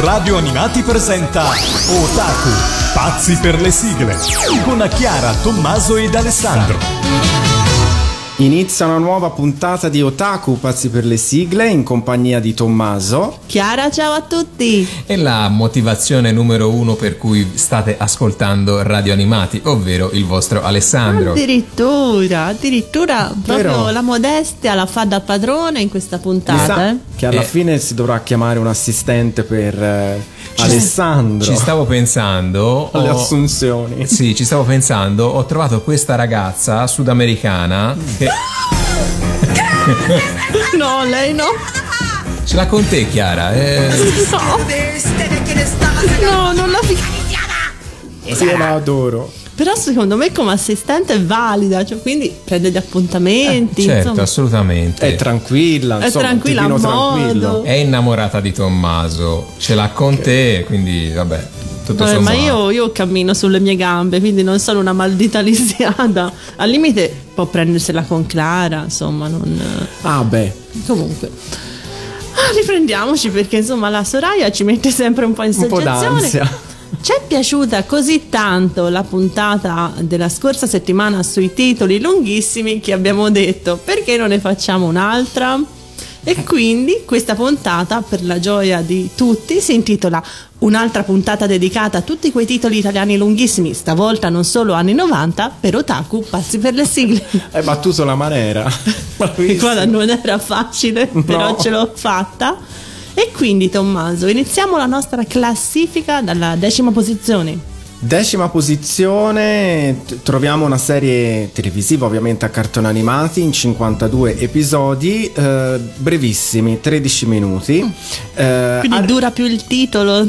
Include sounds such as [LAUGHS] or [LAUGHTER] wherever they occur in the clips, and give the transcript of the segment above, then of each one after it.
Radio Animati presenta Otaku, pazzi per le sigle, con Chiara, Tommaso ed Alessandro. Inizia una nuova puntata di Otaku, pazzi per le sigle, in compagnia di Tommaso. Chiara, ciao a tutti! E la motivazione numero uno per cui state ascoltando Radio Animati, ovvero il vostro Alessandro. Addirittura, addirittura proprio Però, la modestia la fa da padrone in questa puntata. Eh? Che alla eh. fine si dovrà chiamare un assistente per... Eh, Alessandro. Ci stavo pensando. [LAUGHS] Alle ho, assunzioni. Sì, ci stavo pensando. Ho trovato questa ragazza sudamericana che. [LAUGHS] no, lei no. Ce l'ha con te, Chiara? Eh... No. No, non la figa. Io la adoro. Però secondo me come assistente è valida, cioè quindi prende gli appuntamenti. Eh, certo, insomma. assolutamente. È tranquilla, è insomma, tranquilla a modo. È innamorata di Tommaso, ce l'ha con okay. te, quindi vabbè. Tutto vabbè, ma io, io, cammino sulle mie gambe, quindi non sono una maldita [LAUGHS] lisiada. Al limite può prendersela con Clara, insomma, non... Ah beh. Comunque. Ah, riprendiamoci perché insomma la Soraya ci mette sempre un po' in soggezione. Un po' d'ansia. Ci è piaciuta così tanto la puntata della scorsa settimana sui titoli lunghissimi che abbiamo detto perché non ne facciamo un'altra? E quindi questa puntata, per la gioia di tutti, si intitola Un'altra puntata dedicata a tutti quei titoli italiani lunghissimi, stavolta non solo anni 90, per Otaku, pazzi per le sigle. Hai battuto la manera. Guarda, [LAUGHS] non era facile, no. però ce l'ho fatta. E quindi Tommaso, iniziamo la nostra classifica dalla decima posizione. Decima posizione, troviamo una serie televisiva ovviamente a cartoni animati in 52 episodi, eh, brevissimi, 13 minuti. Mm. Eh, Quindi ar- dura più il titolo.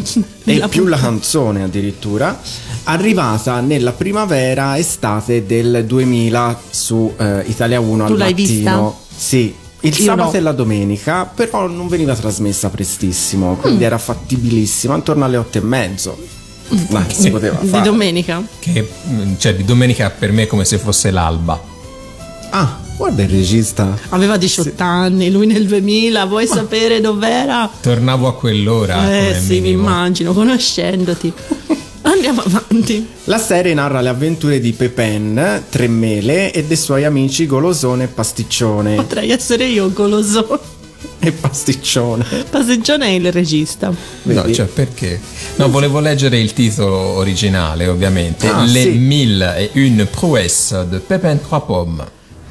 E più la canzone addirittura. Arrivata nella primavera estate del 2000 su eh, Italia 1 tu al l'hai mattino. Vista? Sì, il Io sabato no. e la domenica, però non veniva trasmessa prestissimo, quindi mm. era fattibilissima, intorno alle otto e mezzo. Ma si poteva fare. Di domenica? Che, cioè, di domenica per me è come se fosse l'alba. Ah, guarda il regista. Aveva 18 sì. anni, lui nel 2000, vuoi Ma... sapere dov'era? Tornavo a quell'ora. Eh sì, mi immagino, conoscendoti. [LAUGHS] Andiamo avanti. La serie narra le avventure di Pepin, Tremele e dei suoi amici Golosone e Pasticcione. Potrei essere io Golosone. E Pasticcione. Pasticcione è il regista. Vedi? No, cioè perché? No, volevo leggere il titolo originale, ovviamente. Ah, Le sì. mille et une prouesse de Pepin Trois Pommes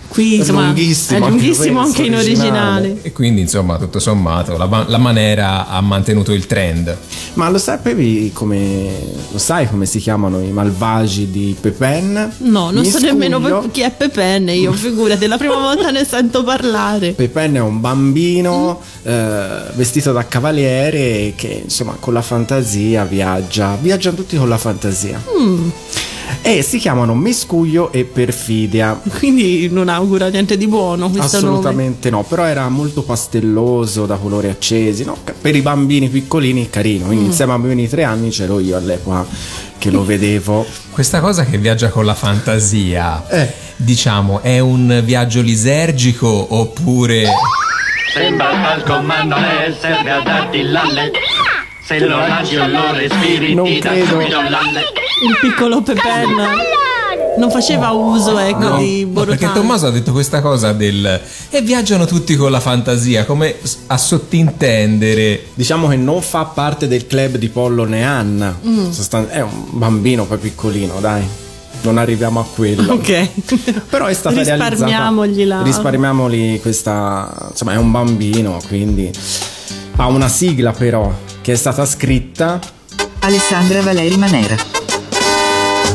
qui insomma, è lunghissimo, è lunghissimo anche, in originale. E quindi insomma tutto sommato la, la, manera ha mantenuto il trend. Ma lo sapevi come lo sai come si chiamano i malvagi di Pepin? No, non so nemmeno chi è Pepin, io figurati, è la prima volta ne sento parlare. Pepin è un bambino mm. eh, vestito da cavaliere che insomma con la fantasia viaggia, viaggiano tutti con la fantasia. Mm e si chiamano Miscuglio e Perfidia. Quindi non augura niente di buono questo Assolutamente nome. no, però era molto pastelloso, da colori accesi, no? per i bambini piccolini carino, quindi mm. insieme a bambini di tre anni c'ero io all'epoca che lo vedevo. Questa cosa che viaggia con la fantasia, eh. diciamo, è un viaggio lisergico oppure... Sembra al comando serve a darti l'alle. Se lo lasci o lo respiri non ti credo. Il piccolo Pepen non faceva uso ecco no, di Borotano. perché Tommaso ha detto questa cosa del e viaggiano tutti con la fantasia come a sottintendere diciamo che non fa parte del club di Pollo né Anna mm. è un bambino poi piccolino dai non arriviamo a quello. [LAUGHS] Ok. Però è stata Risparmiamogli realizzata. La... Risparmiamogli questa. Insomma, è un bambino, quindi ha una sigla però che è stata scritta Alessandra Valeri Manera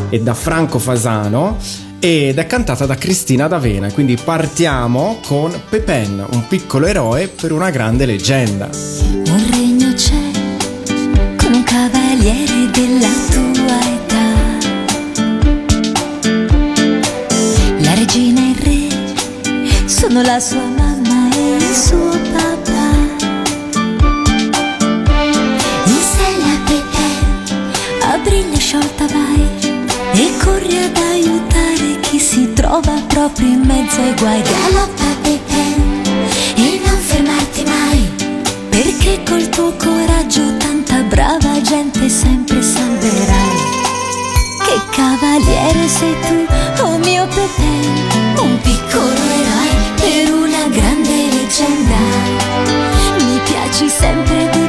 e da Franco Fasano ed è cantata da Cristina D'Avena. Quindi partiamo con Pepin, un piccolo eroe per una grande leggenda. Un regno c'è con un cavaliere della tua età. La regina e il re sono la sua mamma e il suo papà. Sciolta vai e corri ad aiutare chi si trova proprio in mezzo ai guai. Galoppa Pepe e non fermarti mai, perché col tuo coraggio tanta brava gente sempre salverai. Che cavaliere sei tu, oh mio Pepe, un piccolo eroe per una grande leggenda. Mi piaci sempre di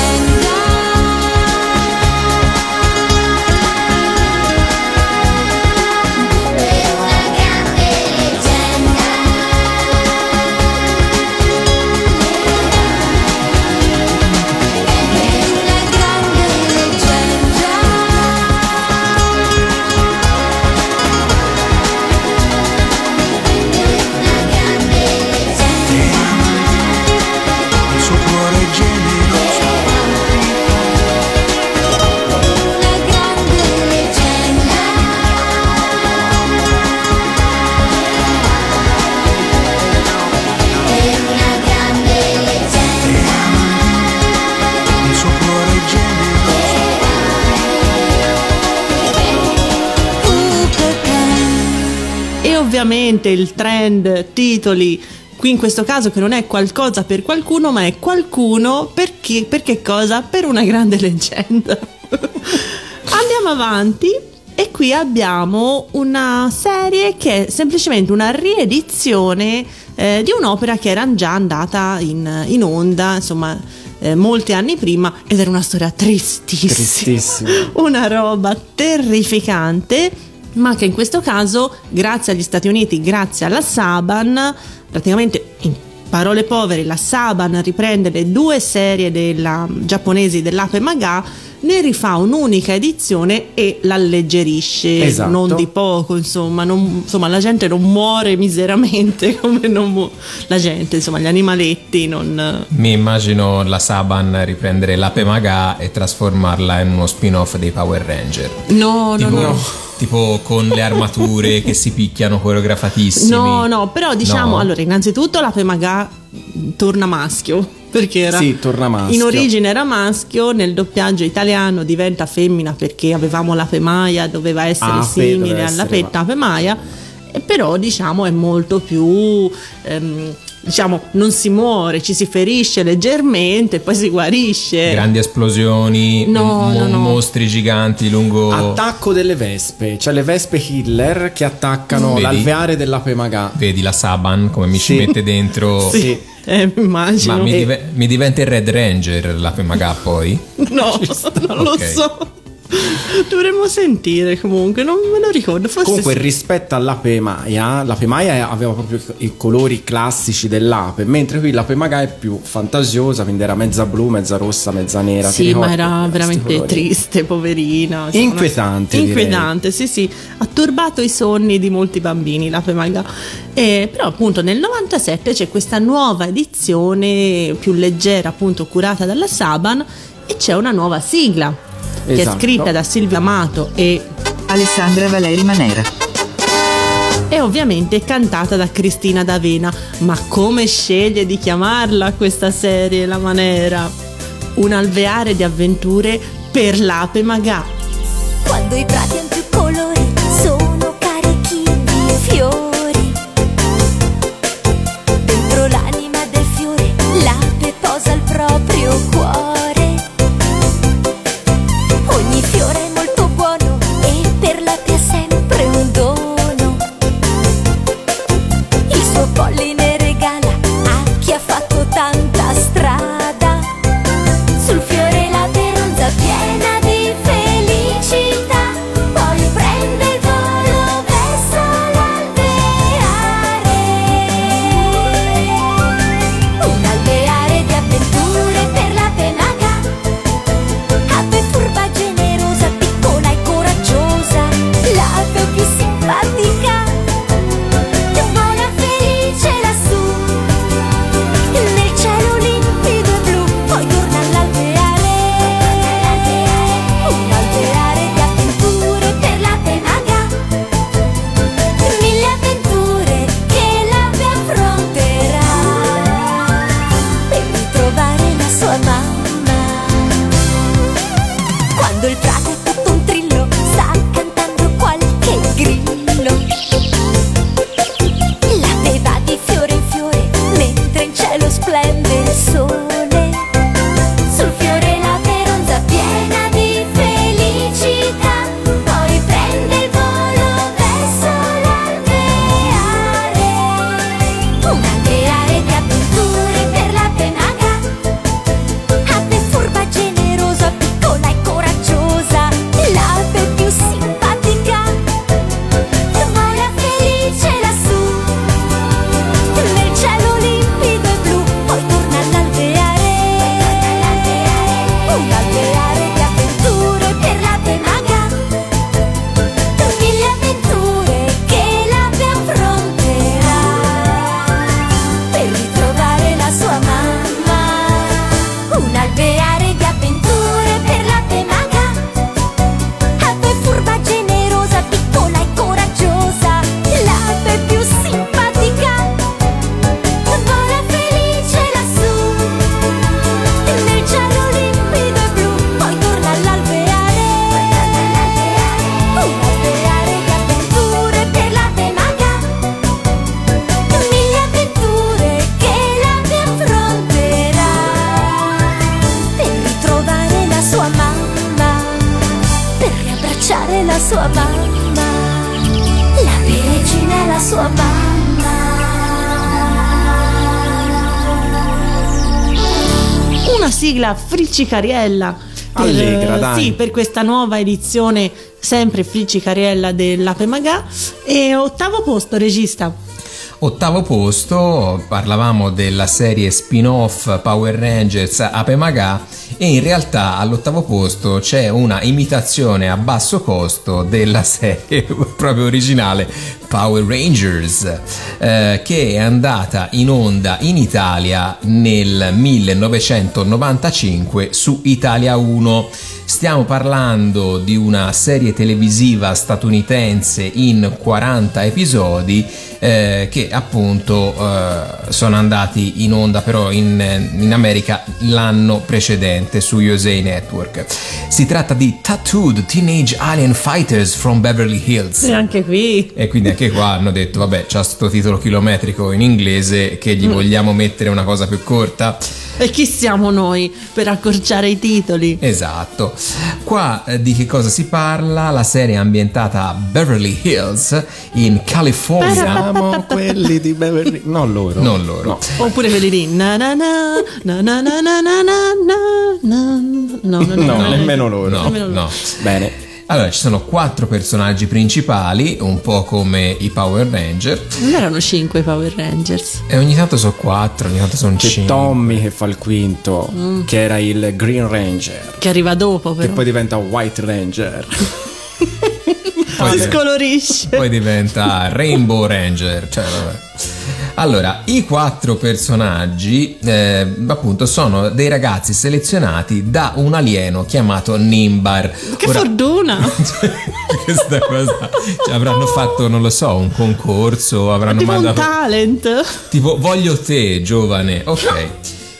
grande leggenda. Ovviamente il trend, titoli, qui in questo caso che non è qualcosa per qualcuno, ma è qualcuno per chi, per che cosa? Per una grande [LAUGHS] leggenda. Andiamo avanti e qui abbiamo una serie che è semplicemente una riedizione eh, di un'opera che era già andata in, in onda, insomma, eh, molti anni prima ed era una storia tristissima. Tristissima. [LAUGHS] Una roba terrificante, ma che in questo caso, grazie agli Stati Uniti, grazie alla Saban, praticamente in parole povere, la Saban riprende le due serie della, giapponesi dell'Ape Maga, ne rifà un'unica edizione e l'alleggerisce, Esatto. non di poco, insomma, non- insomma, la gente non muore miseramente [LAUGHS] come non mu- la gente, insomma, gli animaletti non... Mi immagino la Saban riprendere l'Ape Maga e trasformarla in uno spin-off dei Power Ranger. No, no, Tipo, no. Tipo con le armature che si picchiano coreografatissimi. No, no, però diciamo, No? allora, innanzitutto la Pemaga torna maschio. perché era Sì, torna maschio. in origine era maschio, nel doppiaggio italiano diventa femmina perché avevamo l'ape Maia, doveva essere Ape, simile alla essere, petta ape Maia, e però diciamo è molto più ehm, diciamo non si muore, ci si ferisce leggermente, poi si guarisce. Grandi esplosioni, No, mo- no, no. mostri giganti lungo... Attacco delle vespe, cioè le vespe killer che attaccano Vedi? l'alveare dell'ape magà. Vedi la Saban come mi ci Sì. mette dentro... [LAUGHS] Sì, eh, mi immagino. Ma mi, dive- mi diventa il Red Ranger l'ape magà poi? [LAUGHS] No, non lo Ok. so. Dovremmo sentire comunque, non me lo ricordo. Forse Comunque sì. rispetto all'ape maia, l'ape maia aveva proprio i colori classici dell'ape, mentre qui l'ape maga è più fantasiosa, quindi era mezza blu, mezza rossa, mezza nera. Sì, ma era veramente triste, poverina. insomma. Inquietante, direi. Inquietante, sì, sì. Ha turbato i sonni di molti bambini, l'ape maga. Eh, però appunto nel 97 c'è questa nuova edizione più leggera, appunto curata dalla Saban e c'è una nuova sigla che è Esatto. scritta da Silvia Amato e Alessandra Valeri Manera. e ovviamente cantata da Cristina D'Avena. Ma come sceglie di chiamarla questa serie La Manera? Un alveare di avventure per l'ape magà. Quando i prati hanno più colori Sigla friccicariella. per- Allegra, dai. Sì, per questa nuova edizione sempre friccicariella dell'Ape Magà. E ottavo posto, regista. Ottavo posto, parlavamo della serie spin-off Power Rangers Ape Maga e in realtà all'ottavo posto c'è una imitazione a basso costo della serie [LAUGHS] proprio originale Power Rangers, eh, che è andata in onda in Italia nel 1995 su Italia 1. Stiamo parlando di una serie televisiva statunitense in 40 episodi eh, che appunto eh, sono andati in onda però in, in America l'anno precedente su USA Network. Si tratta di Tattooed Teenage Alien Fighters from Beverly Hills. E anche qui. E quindi anche qua hanno detto, vabbè, c'ha sto titolo chilometrico in inglese che gli vogliamo mettere una cosa più corta. E chi siamo noi per accorciare i titoli? Esatto. Qua eh, di che cosa si parla? La serie è ambientata a Beverly Hills in California. Siamo quelli di Beverly Non loro. Non loro. Oppure quelli lì. Na na na, na na na na na na na No, No, nemmeno loro. No, Nemmeno loro. no. Bene. Allora, ci sono quattro personaggi principali, un po' come i Power Ranger, Non erano cinque i Power Rangers. e ogni tanto sono quattro, ogni tanto sono C'è cinque. Tommy che fa il quinto, che era il Green Ranger, Che arriva dopo, che però. poi diventa White Ranger. [LAUGHS] Poi si scolorisce. poi diventa Rainbow Ranger. Cioè, vabbè. Allora, i quattro personaggi, eh, appunto, sono dei ragazzi selezionati da un alieno chiamato Nimbar. Che Ora- fortuna! [LAUGHS] questa cosa cioè, avranno fatto, non lo so, un concorso, avranno tipo un mandato talent. tipo voglio te, giovane. Ok.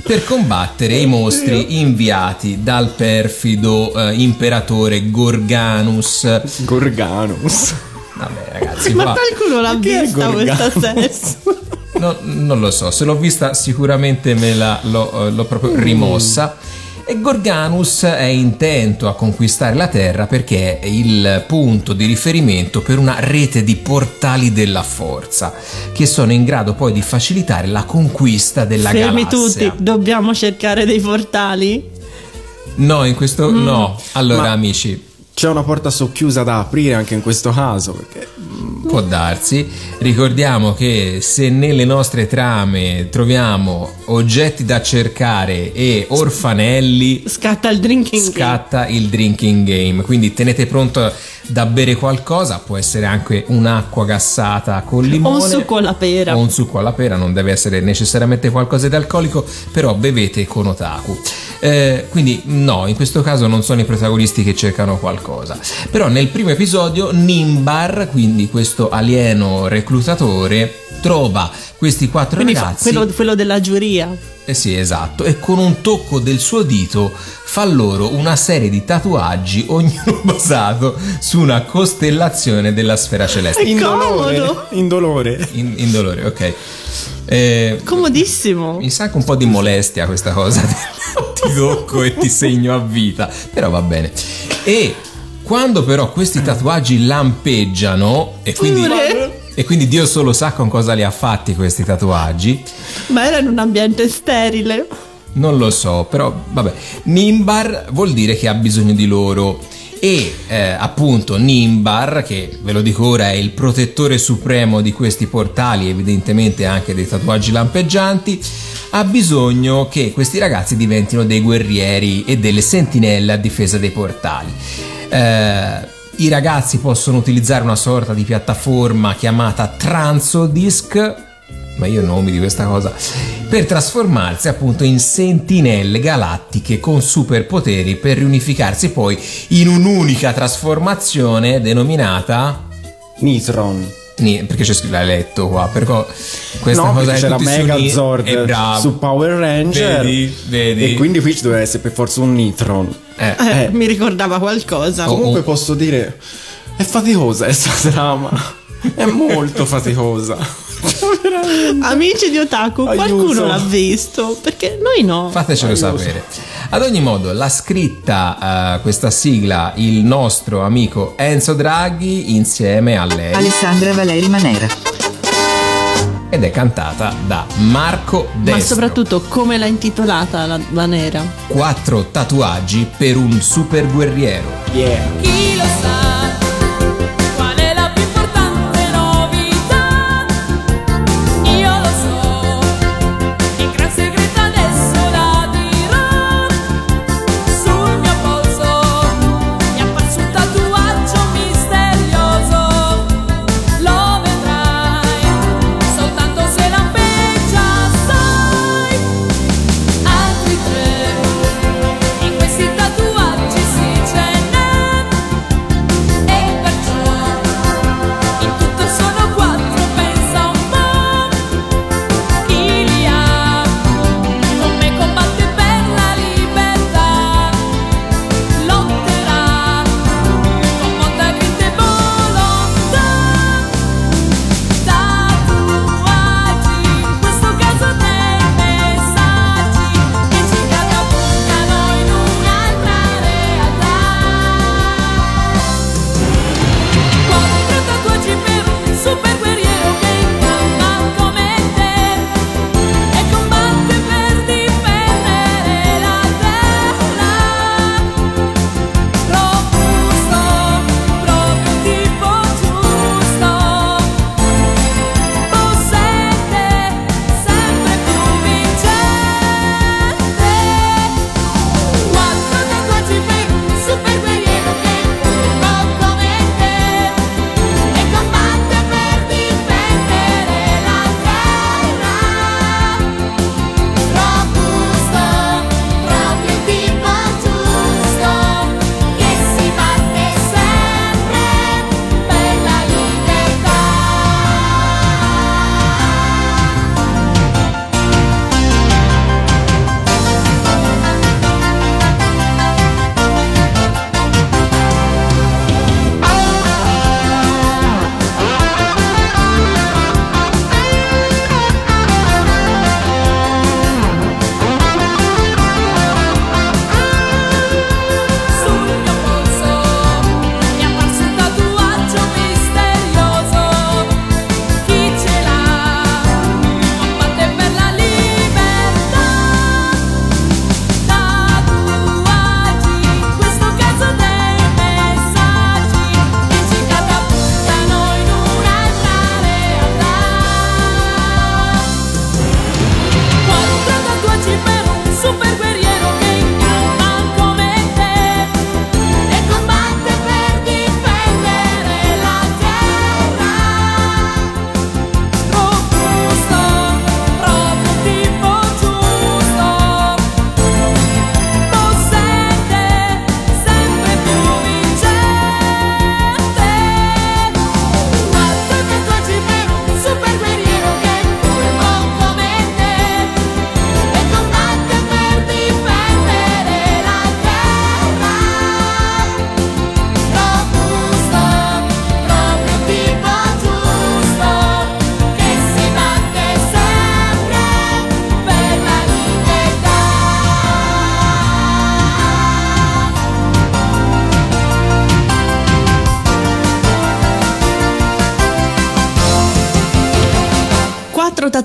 Per combattere i mostri inviati dal perfido eh, imperatore Gorganus. Gorganus. Vabbè, ragazzi, Ma qua- qualcuno l'ha vista questa serie? No, non lo so, se l'ho vista sicuramente me la, l'ho, eh, l'ho proprio rimossa. E Gorganus è intento a conquistare la Terra perché è il punto di riferimento per una rete di portali della forza che sono in grado poi di facilitare la conquista della Fermi galassia. tutti, dobbiamo cercare dei portali? No, in questo no. Allora, Ma- amici, C'è una porta socchiusa da aprire anche in questo caso, perché Può darsi. Ricordiamo che se nelle nostre trame troviamo oggetti da cercare e orfanelli, Scatta il drinking game. scatta il drinking game. Quindi tenete pronto da bere qualcosa, può essere anche un'acqua gassata con O limone. un succo alla pera. O un succo alla pera, non deve essere necessariamente qualcosa di alcolico, però bevete con otaku. Eh, quindi no, in questo caso non sono i protagonisti che cercano qualcosa. Però nel primo episodio Nimbar, quindi questo alieno reclutatore, trova questi quattro Quindi ragazzi. quello, quello della giuria. Eh sì, esatto. E con un tocco del suo dito fa loro una serie di tatuaggi, [LAUGHS] ognuno basato su una costellazione della sfera celeste. indolore, comodo. indolore. In, indolore, ok. Eh, Comodissimo. mi sa anche un po' di molestia questa cosa. [LAUGHS] ti tocco e ti segno a vita. Però va bene. E quando però questi tatuaggi lampeggiano e quindi, Pure? e quindi Dio solo sa con cosa li ha fatti questi tatuaggi. Ma era in un ambiente sterile. Non lo so, però vabbè. Nimbar vuol dire che ha bisogno di loro. E eh, appunto Nimbar, che ve lo dico ora, è il protettore supremo di questi portali, evidentemente anche dei tatuaggi lampeggianti, ha bisogno che questi ragazzi diventino dei guerrieri e delle sentinelle a difesa dei portali. Eh, I ragazzi possono utilizzare una sorta di piattaforma chiamata Transodisk ma io nomi di questa cosa, per trasformarsi appunto in sentinelle galattiche con superpoteri per riunificarsi poi in un'unica trasformazione denominata... Nitron. Ni- Perché c'è scritto, l'hai letto qua, perché questa no, cosa è unì- Megazord su Power Ranger. Vedi, vedi. E quindi qui ci deve essere per forza un Nitron. Eh, Eh, Eh. Mi ricordava qualcosa. Oh, Comunque oh. posso dire, è faticosa questa [LAUGHS] trama. È molto faticosa. Amici di Otaku, Aiuto. qualcuno l'ha visto? Perché noi no. Fatecelo Aiuto. sapere. Ad ogni modo, l'ha scritta eh, questa sigla il nostro amico Enzo Draghi insieme a lei Alessandra Valeri Manera. ed è cantata da Marco Destro. Ma soprattutto come l'ha intitolata la, la nera? Quattro tatuaggi per un super guerriero. Yeah. Chi lo sa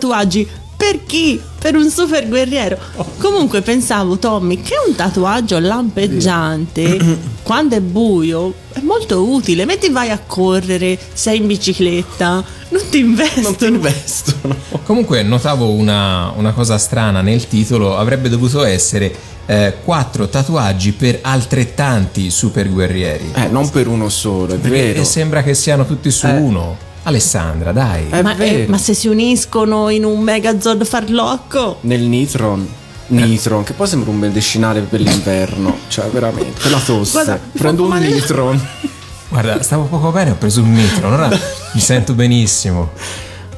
tatuaggi. Per chi? Per un super guerriero. Comunque pensavo, Tommy, che un tatuaggio lampeggiante, quando è buio, è molto utile. Metti vai a correre, sei in bicicletta, non ti investono. Non ti investono. Comunque notavo una, una cosa strana nel titolo, avrebbe dovuto essere eh, quattro tatuaggi per altrettanti super guerrieri. Eh, non per uno solo, è Perché- vero. E sembra che siano tutti su Eh. uno. Alessandra, dai. Ma, eh, ma se si uniscono in un megazord farlocco? Nel Nitron. Nitron, che poi sembra un medicinale per l'inverno. Cioè, veramente. La tosse. Guarda, Prendo un Nitron. Guarda, stavo poco bene, ho preso un nitro, ora mi sento benissimo.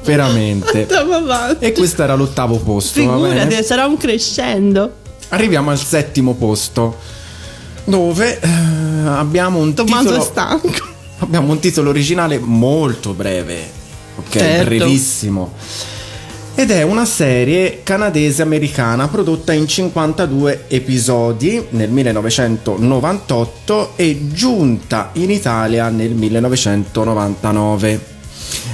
Veramente. [LAUGHS] Andiamo avanti. E questo era l'ottavo posto. Figurati, sarà un crescendo. Arriviamo al settimo posto. Dove eh, abbiamo un Tommaso titolo. stanco. Abbiamo un titolo originale molto breve. Ok, Certo. brevissimo. Ed è una serie canadese-americana prodotta in 52 episodi nel 1998 e giunta in Italia nel 1999.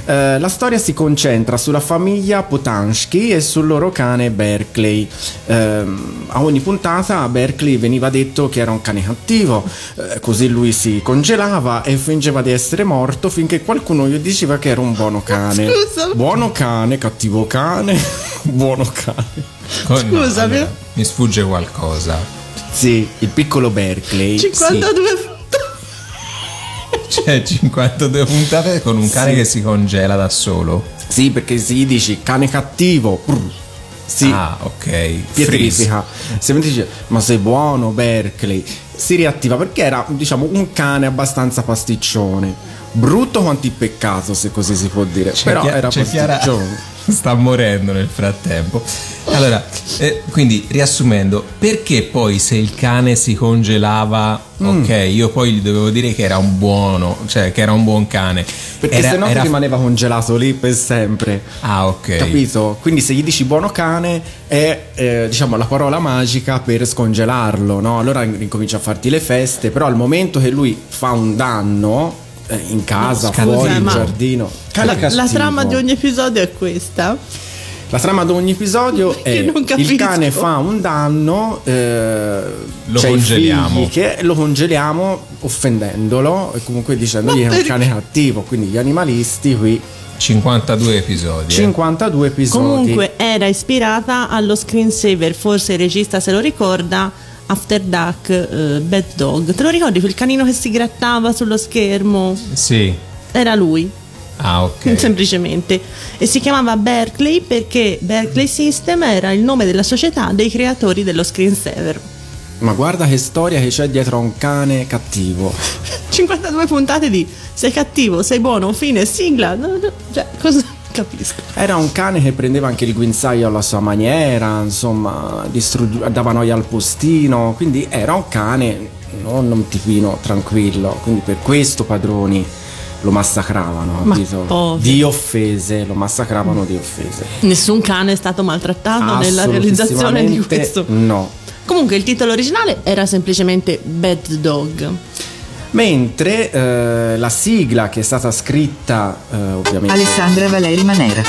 Eh, la storia si concentra sulla famiglia Potansky e sul loro cane Berkeley. Ehm, a ogni puntata a Berkeley veniva detto che era un cane cattivo, eh, così lui si congelava e fingeva di essere morto finché qualcuno gli diceva che era un buono cane. [LAUGHS] Scusa. Buono cane, cattivo cane, [LAUGHS] buono cane. Co- no, Scusami. allora, mi sfugge qualcosa. Sì, il piccolo Berkeley. 52 C'è 52 puntate con un cane Sì. che si congela da solo. Sì, perché si dici cane cattivo. brr, Sì. Ah, ok. Pietrifica. Se mi dice, ma sei buono Berkeley, si riattiva perché era, diciamo, un cane abbastanza pasticcione. Brutto quanto il peccato, se così si può dire. C'è Però Chia- era c'è Chiara- [LAUGHS] sta morendo nel frattempo. Allora, eh, quindi riassumendo, perché poi se il cane si congelava, Mm. ok, io poi gli dovevo dire che era un buono, cioè che era un buon cane. Perché era, se no era- rimaneva congelato lì per sempre. Ah, ok. Capito? Quindi se gli dici buono cane è eh, diciamo la parola magica per scongelarlo, no? Allora incomincia a farti le feste, però al momento che lui fa un danno eh, in casa, Scusa, fuori, in giardino, La, la trama di ogni episodio è questa. La trama di ogni episodio è il cane fa un danno, eh, Lo i congeliamo. che lo congeliamo offendendolo e comunque dicendogli che è un cane cattivo. Quindi gli animalisti qui 52 episodi. eh. 52 episodi. Comunque era ispirata allo screensaver, forse il regista se lo ricorda, After Dark eh, Bad Dog. Te lo ricordi quel canino che si grattava sullo schermo? Sì. Era lui, Ah, ok. [LAUGHS] semplicemente. E si chiamava Berkeley perché Berkeley System era il nome della società dei creatori dello screensaver. Ma guarda che storia che c'è dietro a un cane cattivo. [LAUGHS] 52 puntate di sei cattivo, sei buono, fine, sigla. Cioè, cosa capisco? Era un cane che prendeva anche il guinzaglio alla sua maniera, insomma, distrugg- dava noia al postino, quindi era un cane non un tipino tranquillo, quindi per questo padroni lo massacravano, Ma capito? povero. Di offese, lo massacravano di offese. Nessun cane è stato maltrattato nella realizzazione di questo. No. Comunque il titolo originale era semplicemente Bad Dog. Mentre eh, la sigla che è stata scritta, eh, ovviamente, Alessandra Valeri Manera.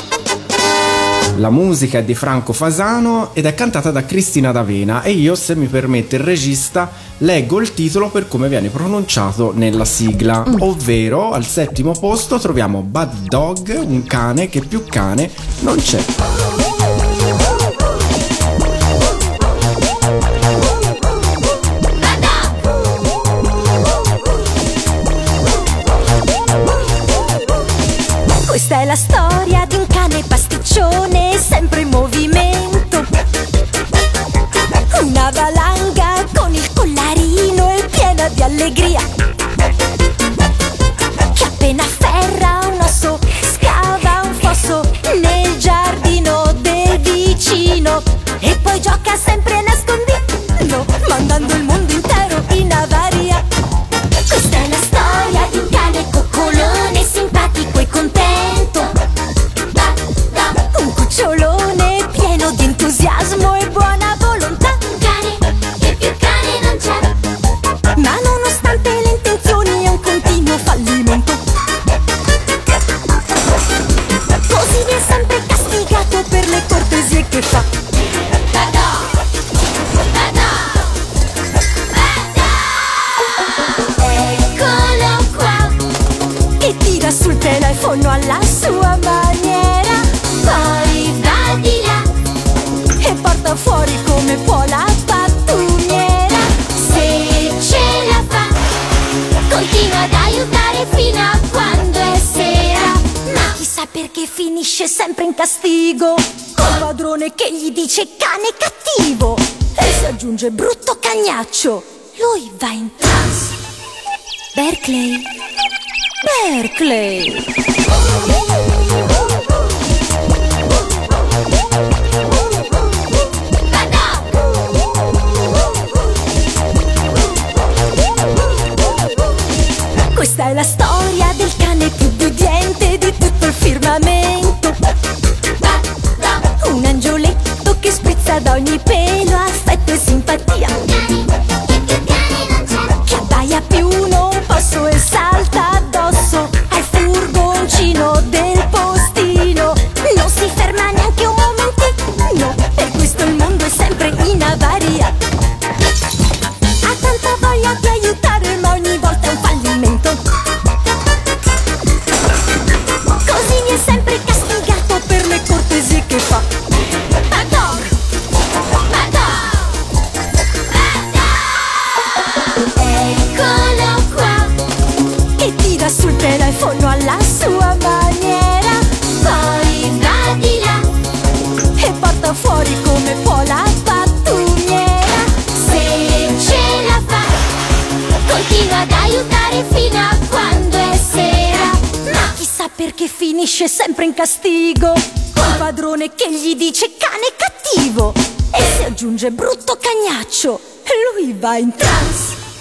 la musica è di Franco Fasano ed è cantata da Cristina D'Avena e io, se mi permette il regista, leggo il titolo per come viene pronunciato nella sigla, ovvero al settimo posto troviamo Bad Dog, un cane che più cane non c'è. La storia di un cane pasticcione sempre in movimento. Una valanga con il collarino e piena di allegria. Gli dice cane cattivo e si aggiunge brutto cagnaccio. E lui va in trance.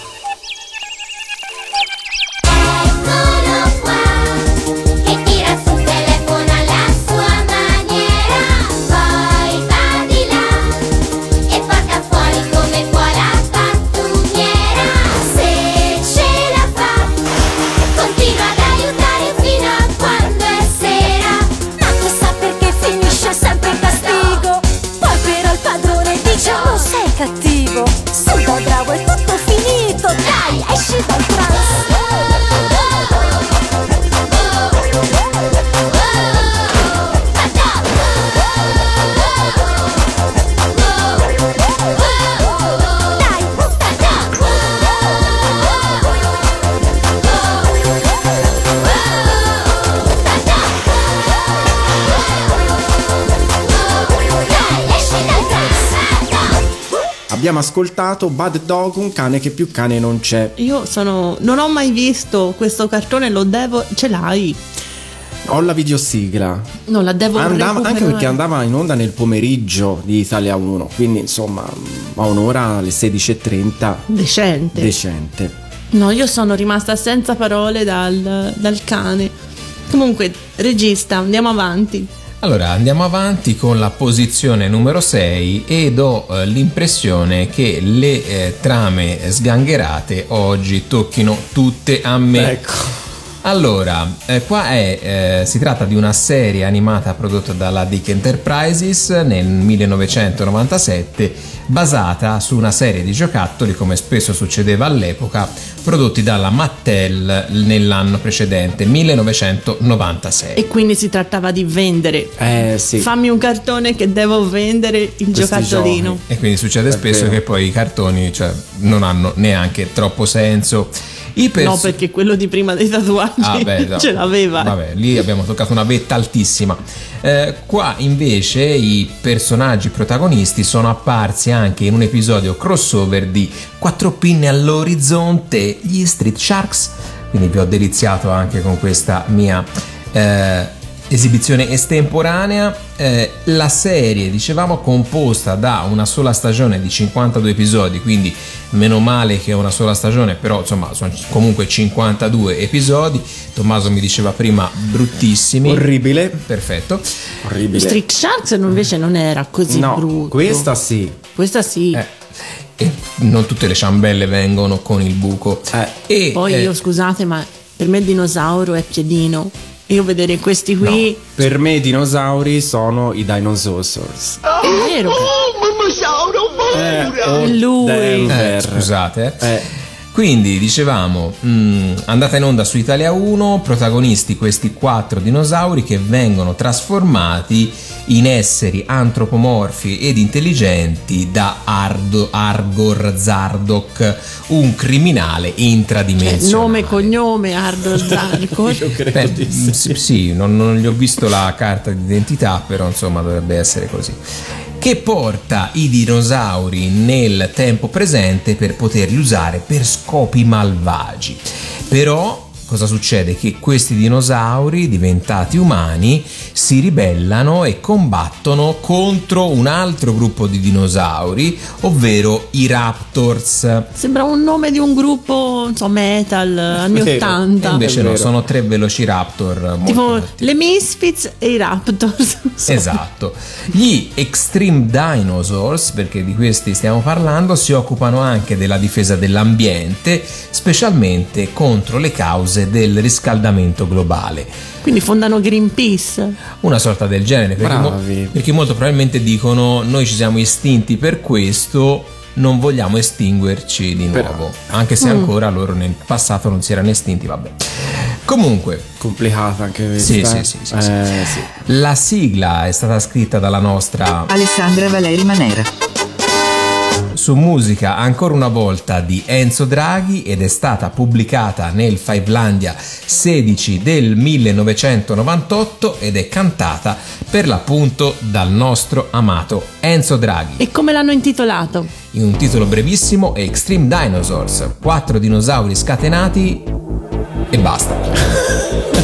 Ascoltato Bad Dog, un cane che più cane non c'è. Io sono. Non ho mai visto questo cartone, lo devo. Ce l'hai? Ho la videosigla. Non la devo Andava- anche perché andava in onda nel pomeriggio di Italia 1, quindi insomma a un'ora alle 16.30 Decente. decente. No, io sono rimasta senza parole dal, dal cane. Comunque, regista, andiamo avanti. Allora andiamo avanti con la posizione numero 6 ed ho eh, l'impressione che le eh, trame sgangherate oggi tocchino tutte a me. Ecco. Allora, eh, qua è, eh, si tratta di una serie animata prodotta dalla Dick Enterprises nel 1997, basata su una serie di giocattoli, come spesso succedeva all'epoca, prodotti dalla Mattel nell'anno precedente, 1996. E quindi si trattava di vendere. Eh sì. Fammi un cartone che devo vendere il giocattolino. E quindi succede spesso che poi i cartoni cioè, non hanno neanche troppo senso. Pers- No, perché quello di prima dei tatuaggi Ah, beh, no. ce l'aveva. Vabbè, lì abbiamo toccato una vetta altissima. Eh, qua invece i personaggi protagonisti sono apparsi anche in un episodio crossover di Quattro pinne all'orizzonte, gli Street Sharks. Quindi vi ho deliziato anche con questa mia eh, esibizione estemporanea. Eh, la serie, dicevamo, composta da una sola stagione di 52 episodi, quindi meno male che è una sola stagione, però insomma sono comunque 52 episodi. Tommaso mi diceva prima bruttissimi. Orribile. Perfetto. Orribile. Street Sharks invece non era così no, brutto. questa sì. Questa sì. Eh, e non tutte le ciambelle vengono con il buco. Eh. E, Poi eh, io scusate, ma per me il dinosauro è piedino. Io vedere questi qui Per me i dinosauri sono i dinosaurs. è vero. Eh, È lui. Denver. eh, scusate. eh. Quindi dicevamo, mh, andata in onda su Italia 1, protagonisti questi quattro dinosauri che vengono trasformati in esseri antropomorfi ed intelligenti da Ardo, Argor Zardok, un criminale Cioè, intradimensionale. nome e cognome. [LAUGHS] Io credo Beh, di mm, sì. sì, sì, non, non gli ho visto la carta d'identità, però insomma dovrebbe essere così. Che porta i dinosauri nel tempo presente per poterli usare per scopi malvagi. Però cosa succede? Che questi dinosauri diventati umani si ribellano e combattono contro un altro gruppo di dinosauri, ovvero i Raptors. Sembra un nome di un gruppo, non so, metal, anni Vero. E 80. invece no, sono tre velociraptor molto Tipo le Misfits e i Raptors. [LAUGHS] Esatto. Gli Extreme Dinosaurs, perché di questi stiamo parlando, si occupano anche della difesa dell'ambiente, specialmente contro le cause del riscaldamento globale. Quindi fondano Greenpeace. Una sorta del genere, perché, mo- Bravi. perché molto probabilmente dicono noi ci siamo estinti per questo, non vogliamo estinguerci di Però- nuovo, anche se ancora loro nel passato non si erano estinti, vabbè. Comunque, Complicata anche questa. Sì, sì, sì, sì, Eh, sì. sì. la sigla è stata scritta dalla nostra Alessandra Valeri Manera. Su musica ancora una volta di Enzo Draghi ed è stata pubblicata nel Fivelandia 16 del 1998 ed è cantata per l'appunto dal nostro amato Enzo Draghi. E come l'hanno intitolato? In un titolo brevissimo è Extreme Dinosaurs, quattro dinosauri scatenati e basta. [LAUGHS]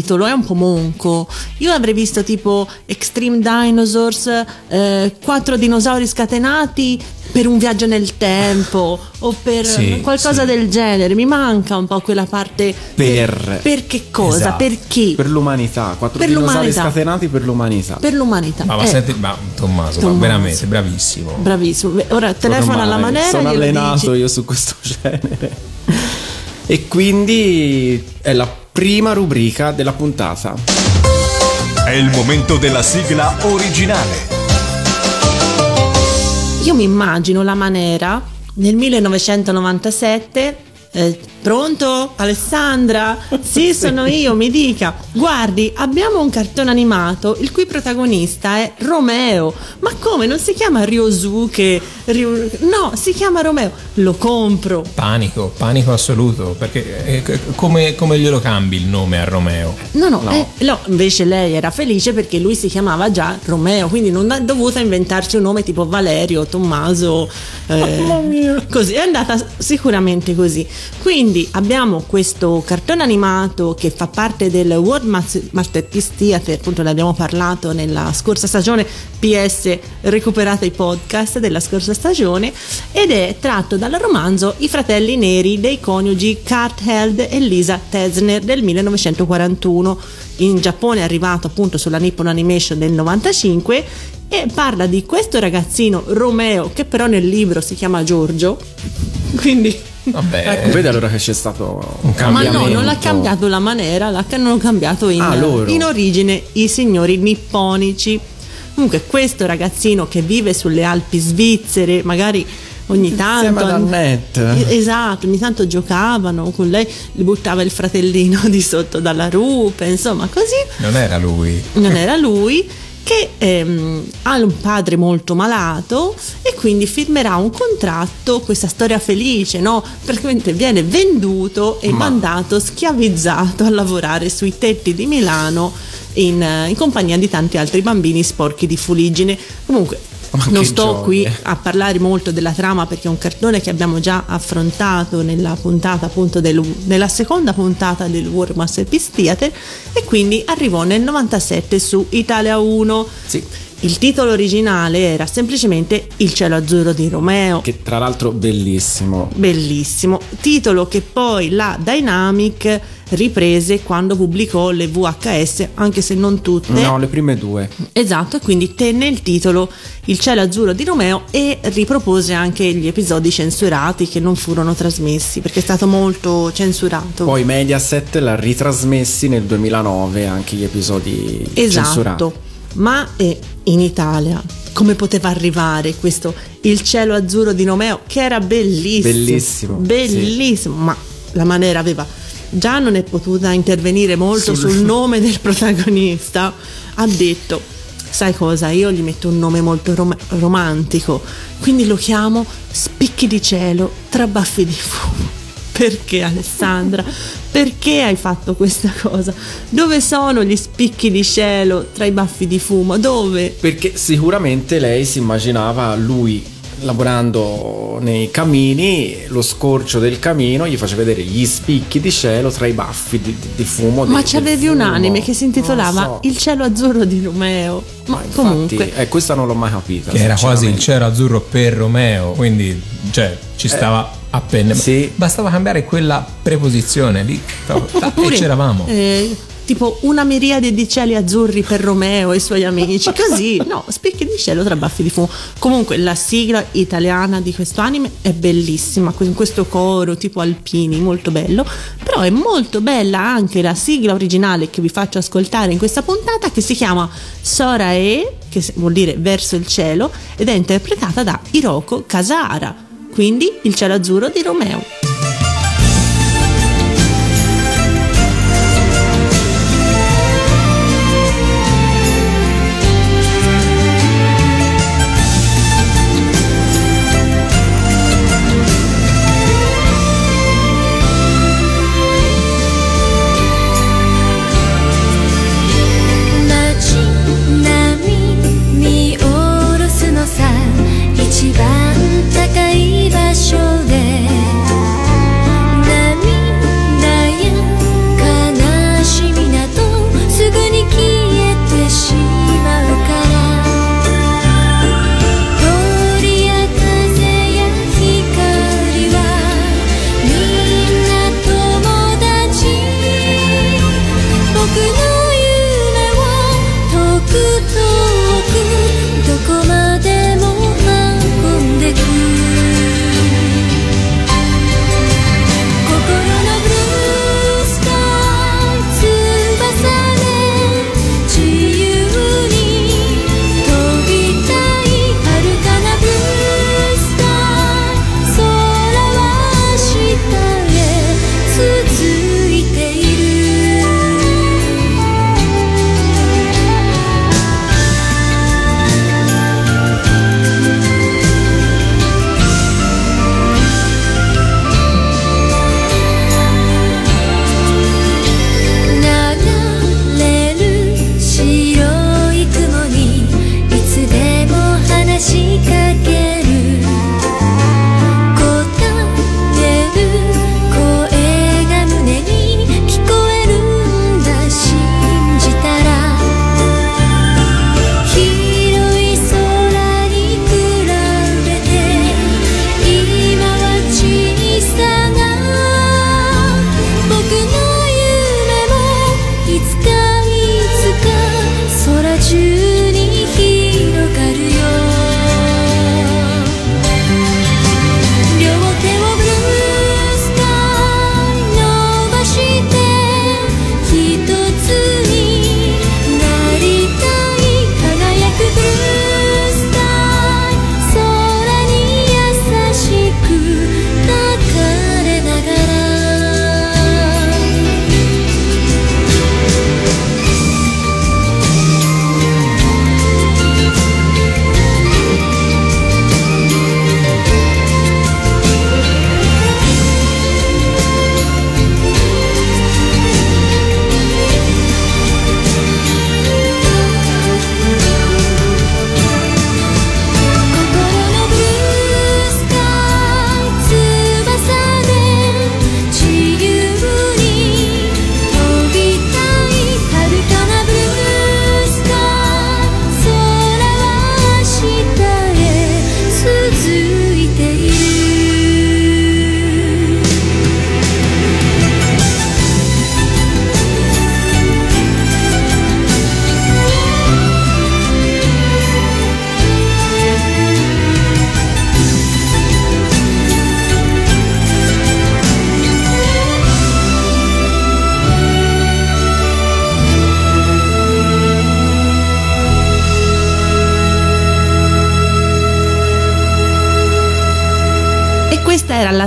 titolo è un po' monco. Io avrei visto tipo Extreme Dinosaurs, eh, quattro dinosauri scatenati per un viaggio nel tempo o per Sì, qualcosa sì. del genere. Mi manca un po' quella parte Per- per che cosa? Esatto. Per chi? Per l'umanità, quattro Per dinosauri l'umanità. scatenati per l'umanità. Per l'umanità. Ma, ma Eh, senti, ma Tommaso, ma Tommaso. veramente bravissimo. Bravissimo. Ora telefona alla Ormai maniera Sono allenato dici. io su questo [LAUGHS] genere. E quindi è la prima rubrica della puntata. È il momento della sigla originale. Io mi immagino la Manera nel 1997. eh, pronto Alessandra? Sì, sono io, mi dica. Guardi, abbiamo un cartone animato il cui protagonista è Romeo. Ma come? Non si chiama Ryosuke? Ryu- No, si chiama Romeo. Lo compro. Panico, panico assoluto, perché eh, come, come glielo cambi il nome a Romeo? No, no, eh, no, invece lei era felice perché lui si chiamava già Romeo, quindi non ha dovuto inventarsi un nome tipo Valerio, Tommaso, [LAUGHS] eh, così, è andata sicuramente così. Quindi abbiamo questo cartone animato che fa parte del World Mas- Masterpiece Theater, appunto ne abbiamo parlato nella scorsa stagione, PS recuperate i podcast della scorsa stagione, ed è tratto dal romanzo I fratelli neri dei coniugi Kurt Held e Lisa Tesner del 1941. In Giappone è arrivato appunto sulla Nippon Animation del 95 e parla di questo ragazzino Romeo che però nel libro si chiama Giorgio. Quindi Vabbè, Ecco, vedi allora che c'è stato un ma cambiamento. no, non l'ha cambiato la maniera, l'hanno cambiato in, Ah, in origine i signori nipponici. Comunque questo ragazzino che vive sulle Alpi svizzere, magari ogni tanto... Insieme ad Annette. Eh, Esatto, ogni tanto giocavano con lei, gli buttava il fratellino [LAUGHS] di sotto dalla rupe, insomma così non era lui. non era lui che ehm, ha un padre molto malato e quindi firmerà un contratto, questa storia felice, no? Praticamente viene venduto e Ma- mandato schiavizzato a lavorare sui tetti di Milano in, eh, in compagnia di tanti altri bambini sporchi di fuliggine. Comunque non sto gioia. qui a parlare molto della trama perché è un cartone che abbiamo già affrontato nella puntata appunto del, nella seconda puntata del War Masterpiece Theater e quindi arrivò nel 97 su Italia 1 Sì. Il titolo originale era semplicemente Il cielo azzurro di Romeo Che tra l'altro bellissimo. bellissimo titolo che poi la Dynamic riprese quando pubblicò le VHS anche se non tutte No, le prime due. Esatto, e quindi tenne il titolo Il cielo azzurro di Romeo e ripropose anche gli episodi censurati che non furono trasmessi perché è stato molto censurato. Poi Mediaset l'ha ritrasmessi nel 2009 anche gli episodi censurati. esatto, ma eh, in Italia. Come poteva arrivare questo? Il cielo azzurro di Romeo che era bellissimo. Bellissimo, Bellissimo, ma la maniera aveva già non è potuta intervenire molto Sul- sul [LAUGHS] nome del protagonista, ha detto sai cosa, io gli metto un nome molto rom- romantico, quindi lo chiamo Spicchi di cielo tra baffi di fumo. Perché Alessandra? Perché hai fatto questa cosa? Dove sono gli spicchi di cielo tra i baffi di fumo? Dove? Perché sicuramente lei si immaginava lui lavorando nei camini, lo scorcio del camino gli faceva vedere gli spicchi di cielo tra i baffi di, di- di fumo. Ma c'avevi un anime che si intitolava so. Il cielo azzurro di Romeo. Ma, Ma infatti, comunque, eh, questa non l'ho mai capita. Che era quasi il cielo azzurro per Romeo, quindi cioè, ci stava appena. Eh, sì. Bastava cambiare quella preposizione lì oppure e c'eravamo. eh, tipo una miriade di cieli azzurri per Romeo e i suoi amici, [LAUGHS] così, no, spicchi di cielo tra baffi di fumo. Comunque la sigla italiana di questo anime è bellissima, con questo coro tipo alpini, molto bello, però è molto bella anche la sigla originale che vi faccio ascoltare in questa puntata che si chiama Sora E, che vuol dire verso il cielo, ed è interpretata da Hiroko Kasahara, quindi il cielo azzurro di Romeo.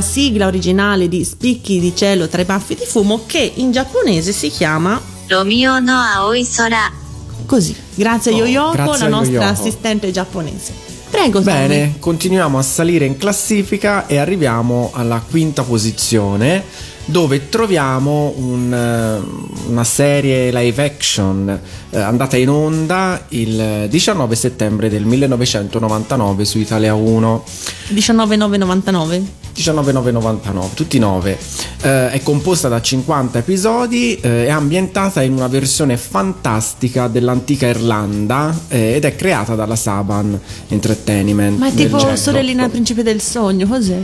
sigla originale di Spicchi di cielo tra i baffi di fumo che in giapponese si chiama Romeo no Aoi Sora. Così, grazie a oh, Yoyoko, la nostra Yoyoko. assistente giapponese. Prego, Tommy. Bene, continuiamo a salire in classifica e arriviamo alla quinta posizione dove troviamo un, eh, una serie live action eh, andata in onda il 19 settembre del 1999 su Italia 1. 19999. 19999, tutti 9. è composta da 50 episodi, eh, è ambientata in una versione fantastica dell'antica Irlanda eh, ed è creata dalla Saban Entertainment. Ma è tipo sorellina principe del sogno, cos'è?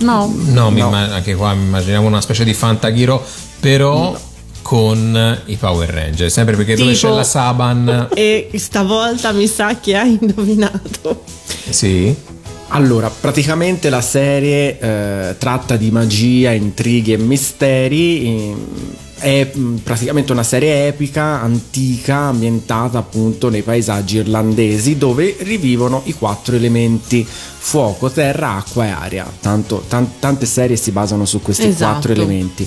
No. No, mi imma- anche qua mi immaginiamo una specie di fantaghiro, però con i Power Ranger. Sempre perché dove Tipo- c'è la Saban. E stavolta mi sa che hai indovinato. Sì. Allora, praticamente la serie eh, tratta di magia, intrighi e misteri. in- È mh, praticamente una serie epica, antica, ambientata appunto nei paesaggi irlandesi dove rivivono i quattro elementi fuoco, terra, acqua e aria. Tanto, tan- tante serie si basano su questi Esatto. quattro elementi.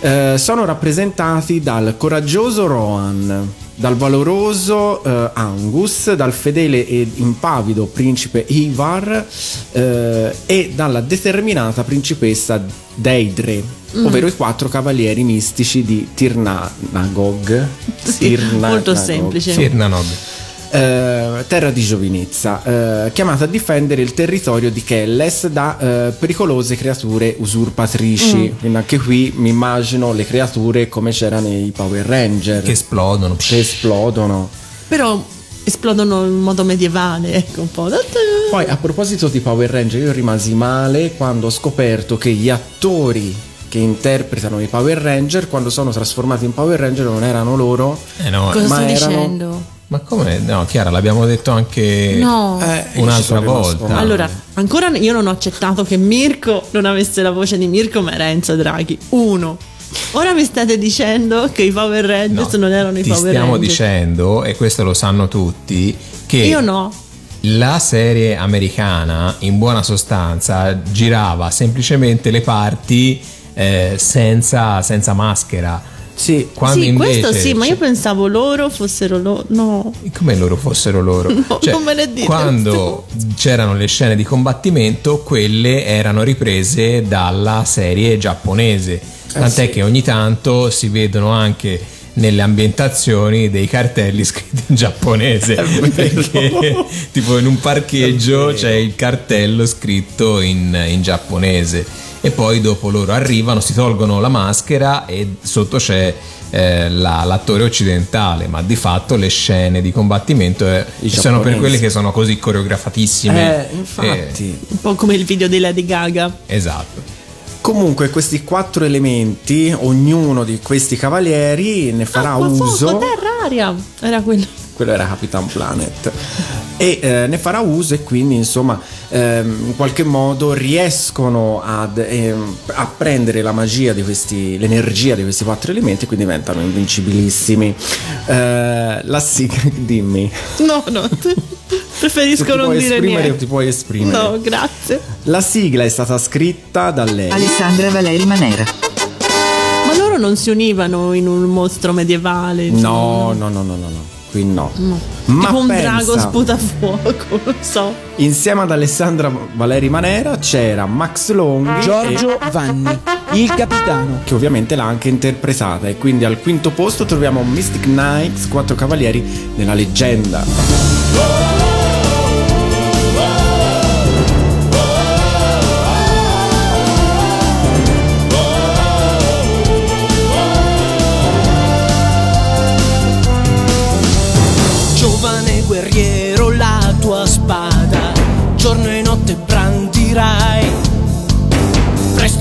Eh, sono rappresentati dal coraggioso Rohan, dal valoroso eh, Angus, dal fedele ed impavido principe Ivar eh, e dalla determinata principessa Deidre, Mm. ovvero i quattro cavalieri mistici di Tirnagog. Sì, Tirnagog. molto semplice. Firnanog. Eh, terra di giovinezza, eh, chiamata a difendere il territorio di Kelles da eh, pericolose creature usurpatrici. Mm. Quindi anche qui mi immagino le creature come c'erano nei Power Ranger Che esplodono. che esplodono. Però esplodono in modo medievale, ecco un po'. Poi a proposito di Power Ranger, io rimasi male quando ho scoperto che gli attori che interpretano i Power Ranger, quando sono trasformati in Power Ranger, non erano loro, Eh no, Cosa ma stai erano- dicendo? Ma come? No, Chiara, l'abbiamo detto anche No. Eh, un'altra volta. Allora, ancora io non ho accettato che Mirko non avesse la voce di Mirko, ma era Enzo Draghi. Uno. Ora mi state dicendo che i Power Rangers No, non erano i ti Power stiamo Rangers. dicendo, e questo lo sanno tutti, che Io no. la serie americana, in buona sostanza, girava semplicemente le parti eh, senza, senza maschera. Sì, Quando sì, invece questo sì, ma io pensavo loro fossero loro. No. come loro fossero loro. [LAUGHS] No, Cioè, non me ne dite. Quando c'erano le scene di combattimento, quelle erano riprese dalla serie giapponese. Tant'è sì. che ogni tanto si vedono anche nelle ambientazioni dei cartelli [LAUGHS] scritti in giapponese. Perché tipo in un parcheggio c'è il cartello scritto in, in giapponese. E poi dopo loro arrivano, si tolgono la maschera e sotto c'è eh, la- l'attore occidentale, ma di fatto le scene di combattimento eh, sono per quelle che sono così coreografatissime. Eh, infatti. Un po' come il video di Lady Gaga. Eh, esatto. Comunque questi quattro elementi, ognuno di questi cavalieri ne farà Acqua, uso. fuoco, terra, aria. Era quello. Quello era Capitan Planet e eh, ne farà uso e quindi insomma ehm, in qualche modo riescono ad, ehm, a prendere la magia di questi l'energia di questi quattro elementi e quindi diventano invincibilissimi Eh, la sigla dimmi No, no. Preferisco non puoi dire esprimere niente. ti puoi esprimere No, grazie. la sigla è stata scritta da lei Alessandra Valeri Manera. Ma loro non si univano in un mostro medievale. no no no no no no qui no, ma tipo un pensa, drago sputa fuoco, [LAUGHS] non so. insieme ad Alessandra Valeri Manera c'era Max Longhi Giorgio Vanni, il capitano. che ovviamente l'ha anche interpretata e quindi al quinto posto troviamo Mystic Knights, quattro cavalieri nella leggenda. Giovane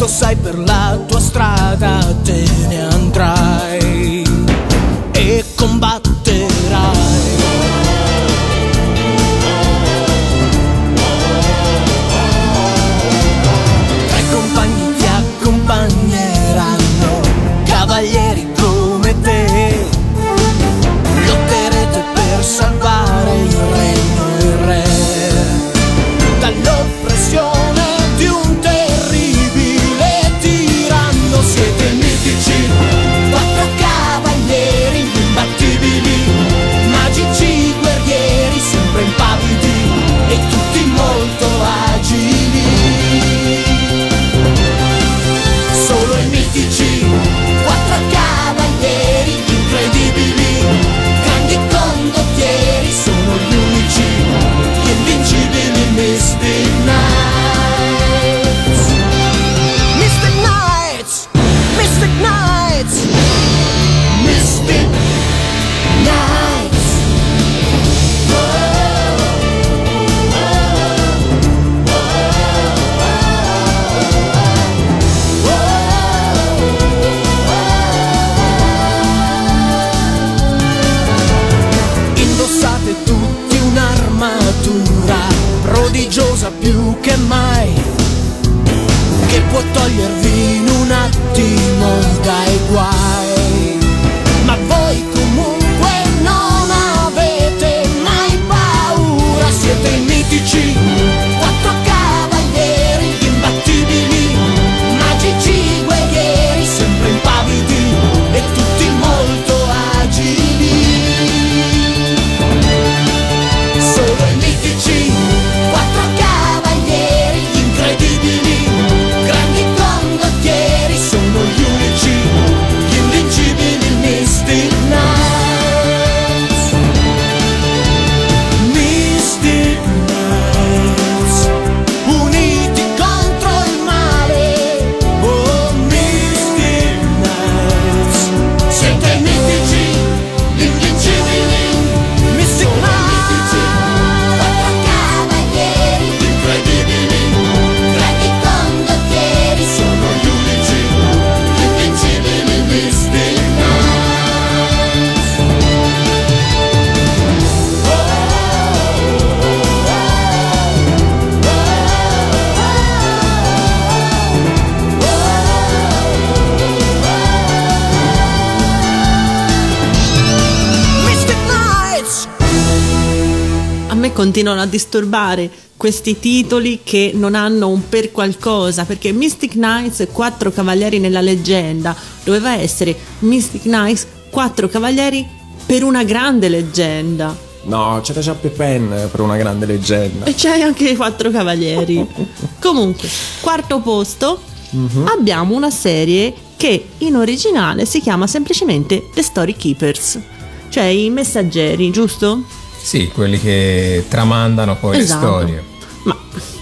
Presto sai per la tua strada te ne andrai e combatterai. Continuano a disturbare questi titoli che non hanno un per qualcosa, perché Mystic Knights, quattro cavalieri nella leggenda, doveva essere Mystic Knights, quattro cavalieri per una grande leggenda. No, c'era già Pepin per una grande leggenda. E c'hai anche i quattro cavalieri. [LAUGHS] Comunque, quarto posto, abbiamo una serie che in originale si chiama semplicemente The Story Keepers, cioè i messaggeri, giusto? Sì, quelli che tramandano poi Esatto. le storie. Ma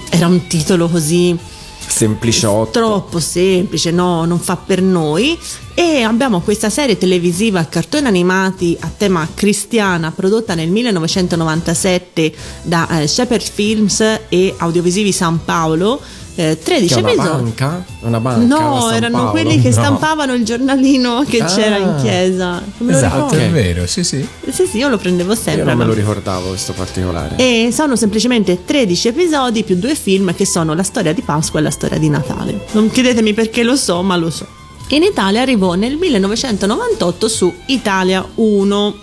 era un titolo così Sempliciotto. troppo semplice, no, non fa per noi. E abbiamo questa serie televisiva a cartoni animati a tema cristiana prodotta nel 1997 da eh, Shepherd Films e Audiovisivi San Paolo. Eh, 13 Che è una episodi. banca? Una banca? No, erano Paolo? quelli che No. stampavano il giornalino che Ah. c'era in chiesa. Me Esatto, ricordo. è vero, sì, sì. Sì, sì, io lo prendevo Io sempre. non me lo ricordavo questo particolare. e sono semplicemente 13 episodi più due film che sono la storia di Pasqua e la storia di Natale. Non chiedetemi perché lo so, ma lo so. In Italia arrivò nel 1998 su Italia 1.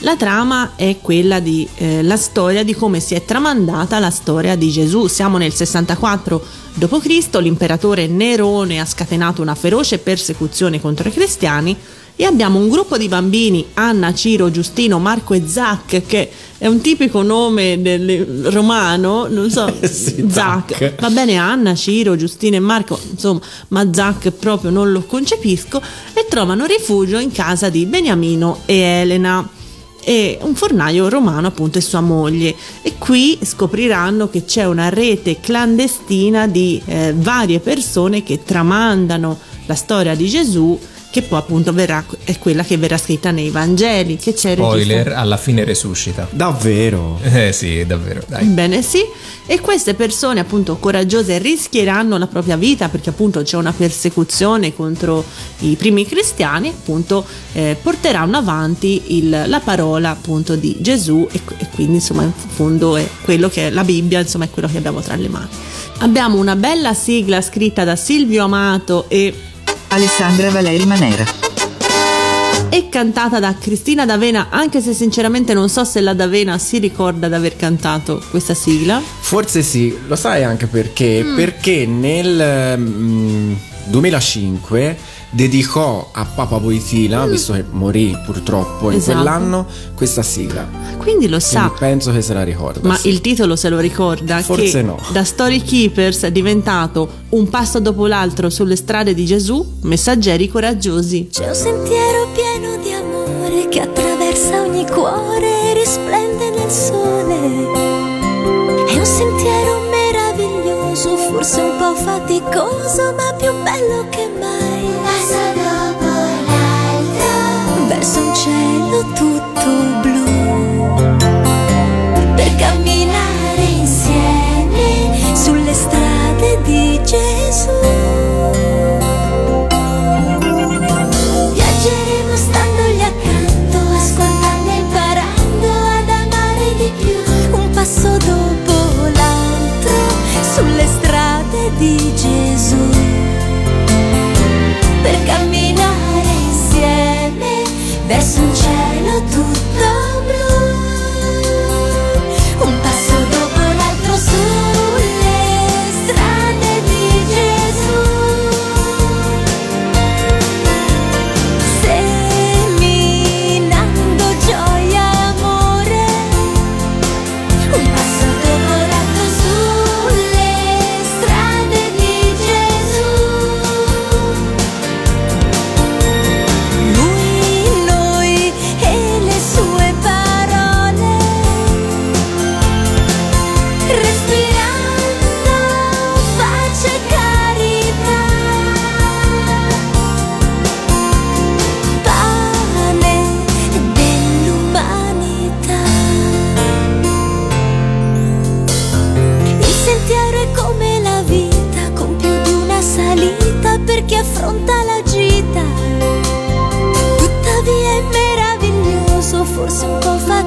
La trama è quella di eh, la storia di come si è tramandata la storia di Gesù. Siamo nel 64 d.C., l'imperatore Nerone ha scatenato una feroce persecuzione contro i cristiani e abbiamo un gruppo di bambini, Anna, Ciro, Giustino, Marco e Zac, che è un tipico nome del romano, non so, [LAUGHS] Sì, Zac. Zac. Va bene Anna, Ciro, Giustino e Marco, insomma, ma Zac proprio non lo concepisco, e trovano rifugio in casa di Beniamino e Elena e un fornaio romano appunto e sua moglie. E qui scopriranno che c'è una rete clandestina di eh, varie persone che tramandano la storia di Gesù che poi appunto verrà, è quella che verrà scritta nei Vangeli che c'è Spoiler, registrato- alla fine resuscita. Davvero? Eh sì, davvero, dai. Bene, sì. E queste persone appunto coraggiose rischieranno la propria vita perché appunto c'è una persecuzione contro i primi cristiani, appunto eh, porteranno avanti il- la parola appunto di Gesù e, e quindi insomma in fondo è quello che è la Bibbia, insomma è quello che abbiamo tra le mani. Abbiamo una bella sigla scritta da Silvio Amato e Alessandra Valeri Manera. e cantata da Cristina D'Avena, anche se sinceramente non so se la D'Avena si ricorda di aver cantato questa sigla. Forse sì, lo sai anche perché? Mm. Perché nel mm, 2005 dedicò a Papa Voitila, visto che morì purtroppo in Mm. Esatto. quell'anno, questa sigla. Quindi lo sa. Quindi penso che se la ricorda. Ma sì. il titolo se lo ricorda? Forse che no. Da Story Keepers è diventato un passo dopo l'altro sulle strade di Gesù, messaggeri coraggiosi. C'è un sentiero pieno di amore che attraversa ogni cuore e risplende nel sole. È un sentiero meraviglioso, forse un po' faticoso, ma più bello che mai. Passo dopo l'altro, verso un cielo tutto blu. Per camminare insieme sulle strade di Gesù.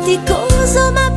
Faticoso, ma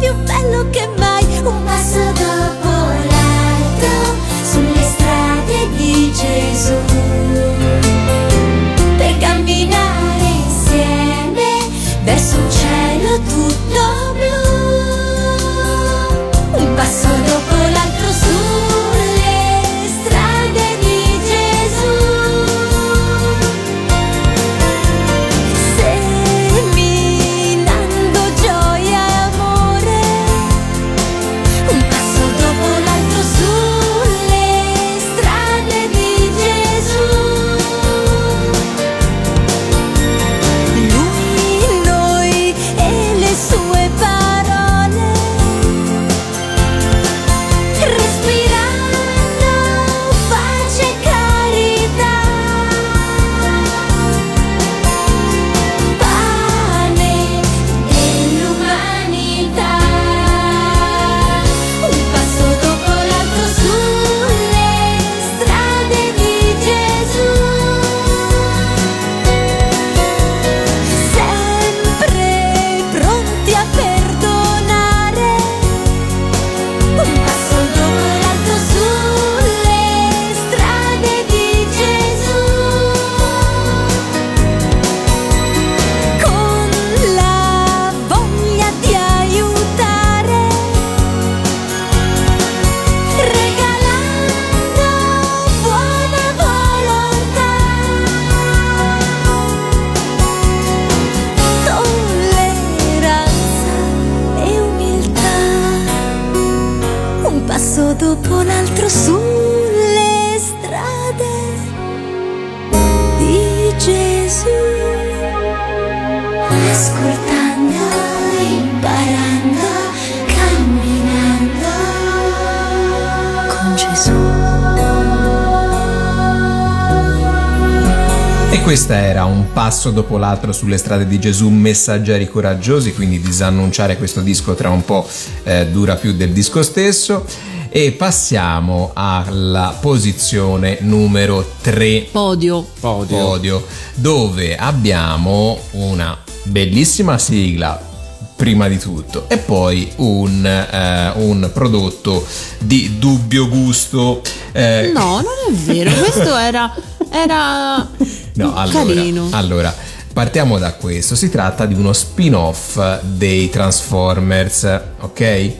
passo dopo l'altro sulle strade di Gesù, messaggeri coraggiosi, quindi disannunciare questo disco tra un po' eh, dura più del disco stesso. E passiamo alla posizione numero 3. Podio. Podio. Podio, dove abbiamo una bellissima sigla prima di tutto e poi un, eh, un prodotto di dubbio gusto eh, No, non è vero, questo era, era No, allora, carino. allora, partiamo da questo. Si tratta di uno spin-off dei Transformers, ok?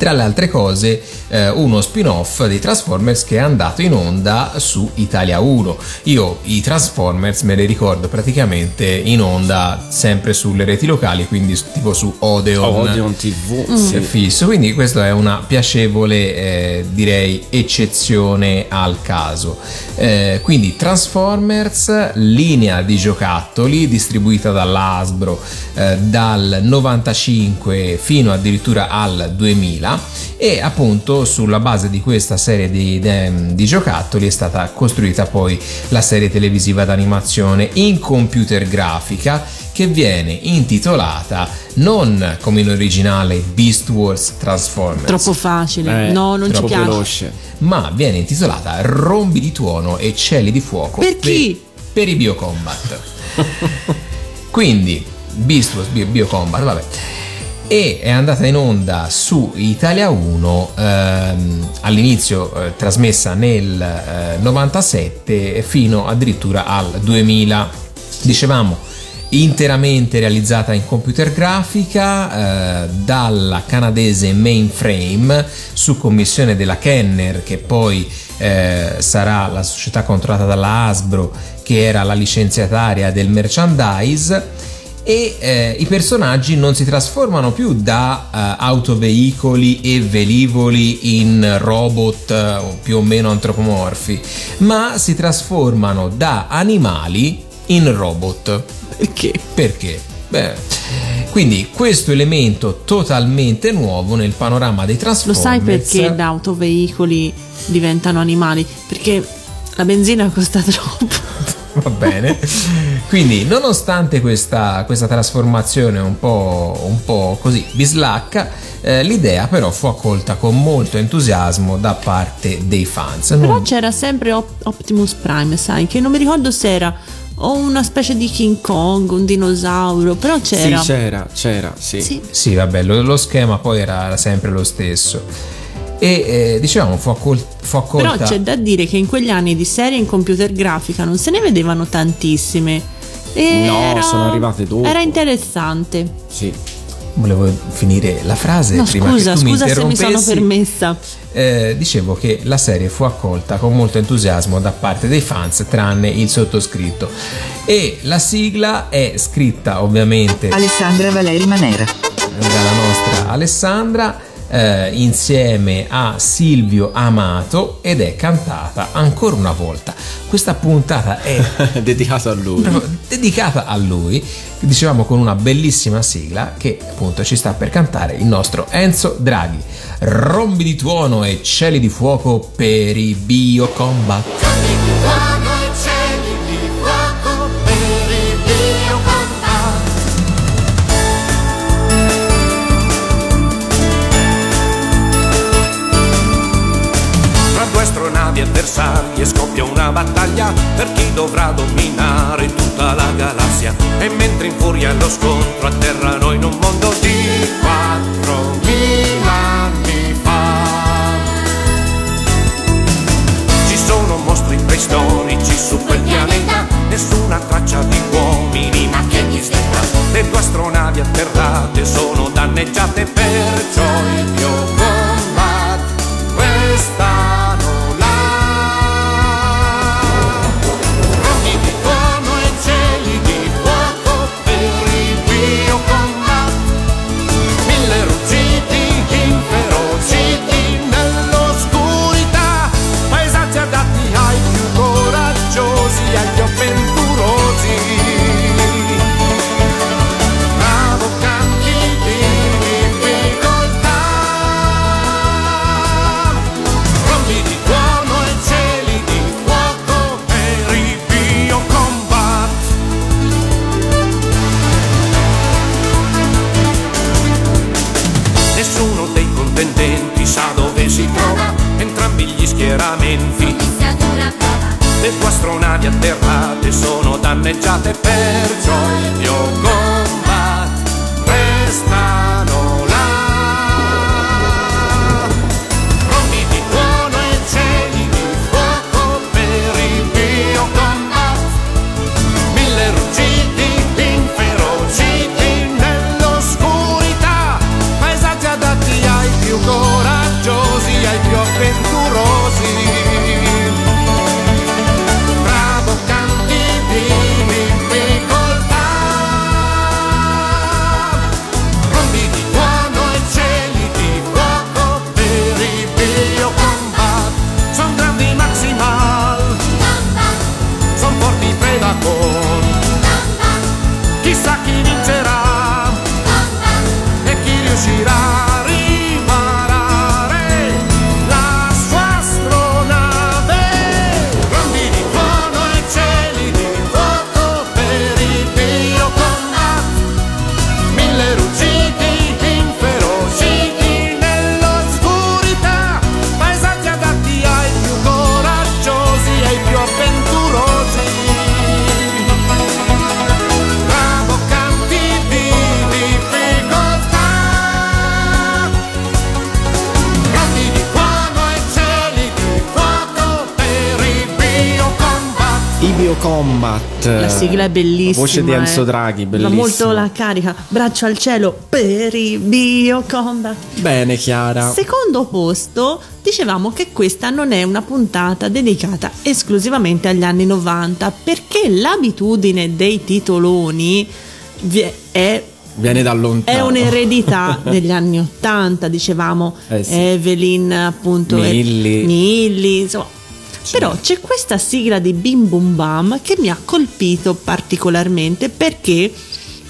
Tra le altre cose, eh, uno spin-off dei Transformers che è andato in onda su Italia 1. Io i Transformers me li ricordo praticamente in onda sempre sulle reti locali, quindi tipo su Odeon. Odeon TV, sì. È fisso, quindi questa è una piacevole, eh, direi, eccezione al caso. Eh, quindi Transformers, linea di giocattoli distribuita dall'Asbro eh, dal 95 fino addirittura al 2000 e appunto sulla base di questa serie di, de- di giocattoli è stata costruita poi la serie televisiva d'animazione in computer grafica che viene intitolata non come in originale Beast Wars Transformers Troppo facile. Eh, no, non ci piace. veloce. ma viene intitolata Rombi di tuono e cieli di fuoco Per chi? per i Biocombat [LAUGHS] quindi Beast Wars Bio, Biocombat vabbè e è andata in onda su Italia 1 ehm, all'inizio eh, trasmessa nel eh, 97 fino addirittura al 2000 dicevamo interamente realizzata in computer grafica eh, dalla canadese Mainframe su commissione della Kenner che poi eh, sarà la società controllata dalla Hasbro che era la licenziataria del merchandise e eh, i personaggi non si trasformano più da eh, autoveicoli e velivoli in robot eh, più o meno antropomorfi, ma si trasformano da animali in robot. Perché? Perché? Beh, quindi questo elemento totalmente nuovo nel panorama dei Lo Transformers. sai perché da autoveicoli diventano animali? Perché la benzina costa troppo. [LAUGHS] [LAUGHS] Va bene. Quindi, nonostante questa, questa trasformazione un po', un po' così bislacca, eh, l'idea però fu accolta con molto entusiasmo da parte dei fans. Però Non- c'era sempre Op- Optimus Prime, sai, che non mi ricordo se era o una specie di King Kong, un dinosauro, però c'era. Sì, c'era, c'era, sì. Sì. Sì, vabbè, lo, lo schema poi era, era sempre lo stesso. E eh, dicevamo, fu, accol- fu accolta. Però c'è da dire che in quegli anni di serie in computer grafica non se ne vedevano tantissime. E No, era- sono arrivate dopo. Era interessante. Sì. Volevo finire la frase No, prima scusa, che tu scusa mi se mi sono permessa. Eh, dicevo che la serie fu accolta con molto entusiasmo da parte dei fans, tranne il sottoscritto. E la sigla è scritta ovviamente Alessandra Valeri Manera. dalla nostra Alessandra eh, insieme a Silvio Amato ed è cantata ancora una volta. Questa puntata è [LAUGHS] Dedicato a lui. dedicata a lui, dicevamo con una bellissima sigla che appunto ci sta per cantare il nostro Enzo Draghi. Rombi di tuono e cieli di fuoco per i Biocombat. Astronavi avversarie scoppia una battaglia per chi dovrà dominare tutta la galassia. E mentre in furia lo scontro atterrano in un mondo di 4.000 anni fa. Ci sono mostri preistorici su quel pianeta, nessuna traccia di uomini, ma che mistero. Le due astronavi atterrate sono danneggiate, perciò il Biocombat restano atterrate sono danneggiate perciò il La sigla è bellissima. Voce di Enzo eh. Draghi, Ma bellissima. molto la carica. Braccio al cielo per i biocombat. Bene, Chiara. Secondo posto, dicevamo che questa non è una puntata dedicata esclusivamente agli anni 90 perché l'abitudine dei titoloni è Viene da lontano. è un'eredità [LAUGHS] degli anni 80, dicevamo Eh sì. Evelyn, appunto, Milli. Milli, insomma. Però c'è questa sigla di Bim Bum Bam che mi ha colpito particolarmente perché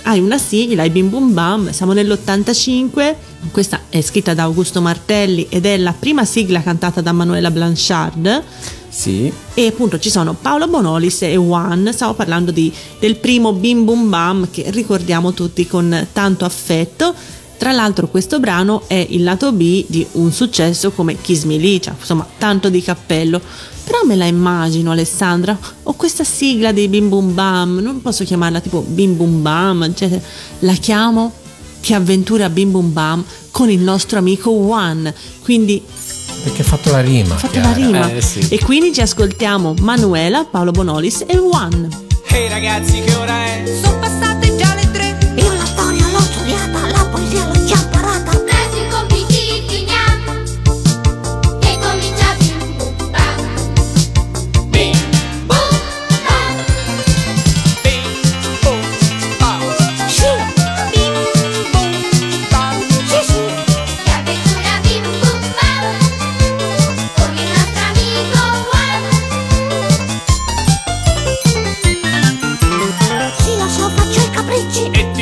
hai una sigla, i Bim Bum Bam, siamo nell'85, questa è scritta da Augusto Martelli ed è la prima sigla cantata da Manuela Blanchard Sì. e appunto ci sono Paolo Bonolis e Juan, stavo parlando di- del primo Bim Bum Bam che ricordiamo tutti con tanto affetto. Tra l'altro questo brano è il lato B di un successo come Kiss Me Licia, insomma tanto di cappello. Però me la immagino Alessandra, ho questa sigla di Bim Bum Bam, non posso chiamarla tipo Bim Bum Bam, eccetera. La chiamo Che avventura Bim Bum Bam con il nostro amico Juan. Quindi Perché ha fatto la rima. Fate la Chiara. rima. E quindi ci ascoltiamo Manuela, Paolo Bonolis e Juan. Ehi ragazzi, che ora è? Sono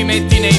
capricci. E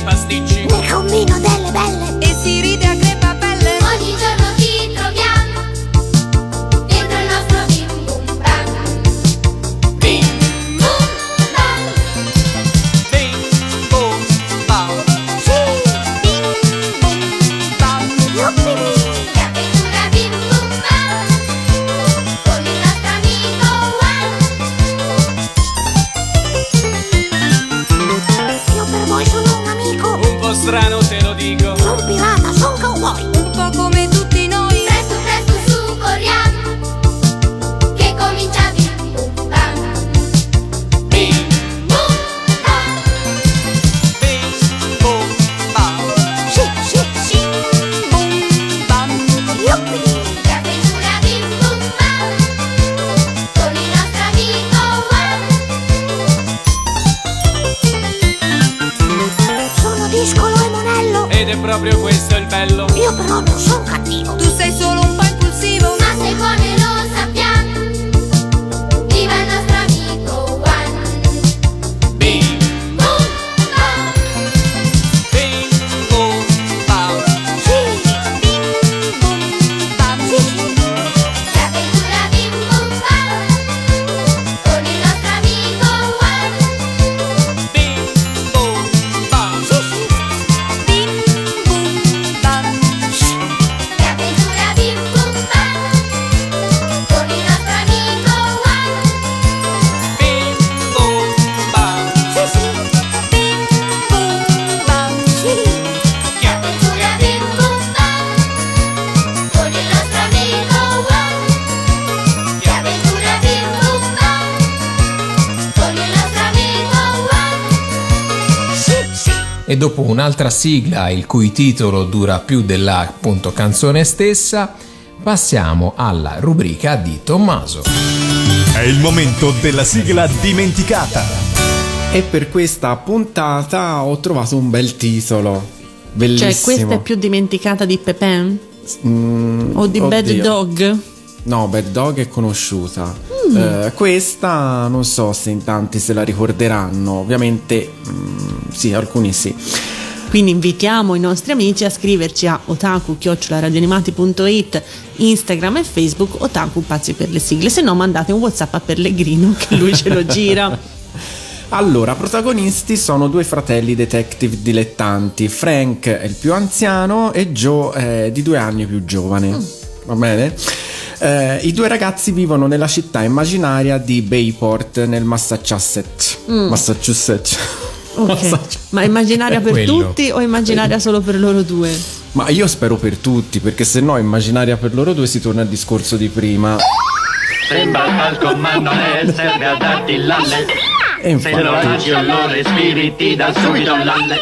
sigla il cui titolo dura più della appunto canzone stessa, passiamo alla rubrica di Tommaso. È il momento della sigla dimenticata. E per questa puntata ho trovato un bel titolo. Bellissimo. Cioè, questa è più dimenticata di Pepin? Mm, O di Bad oddio. Dog? No, Bad Dog è conosciuta. Mm. Eh, questa non so se in tanti se la ricorderanno. Ovviamente, mm, sì, alcuni sì. Quindi invitiamo i nostri amici a scriverci a otaku-radioanimati.it, Instagram e Facebook otaku pazzi per le sigle, se no mandate un whatsapp a Pellegrino che [LAUGHS] lui ce lo gira. Allora, protagonisti sono due fratelli detective dilettanti. Frank è il più anziano e Joe è di due anni più giovane. Va bene? Eh, I due ragazzi vivono nella città immaginaria di Bayport, nel Massachusetts. Mm. Massachusetts. Ok. Ma immaginaria per Quello. tutti o immaginaria solo per loro due? Ma io spero per tutti, perché se no immaginaria per loro due si torna al discorso di prima. Sembra al comando e serve a darti l'alle. E Se lo infatti, lasci o lo respiri ti dà subito l'alle.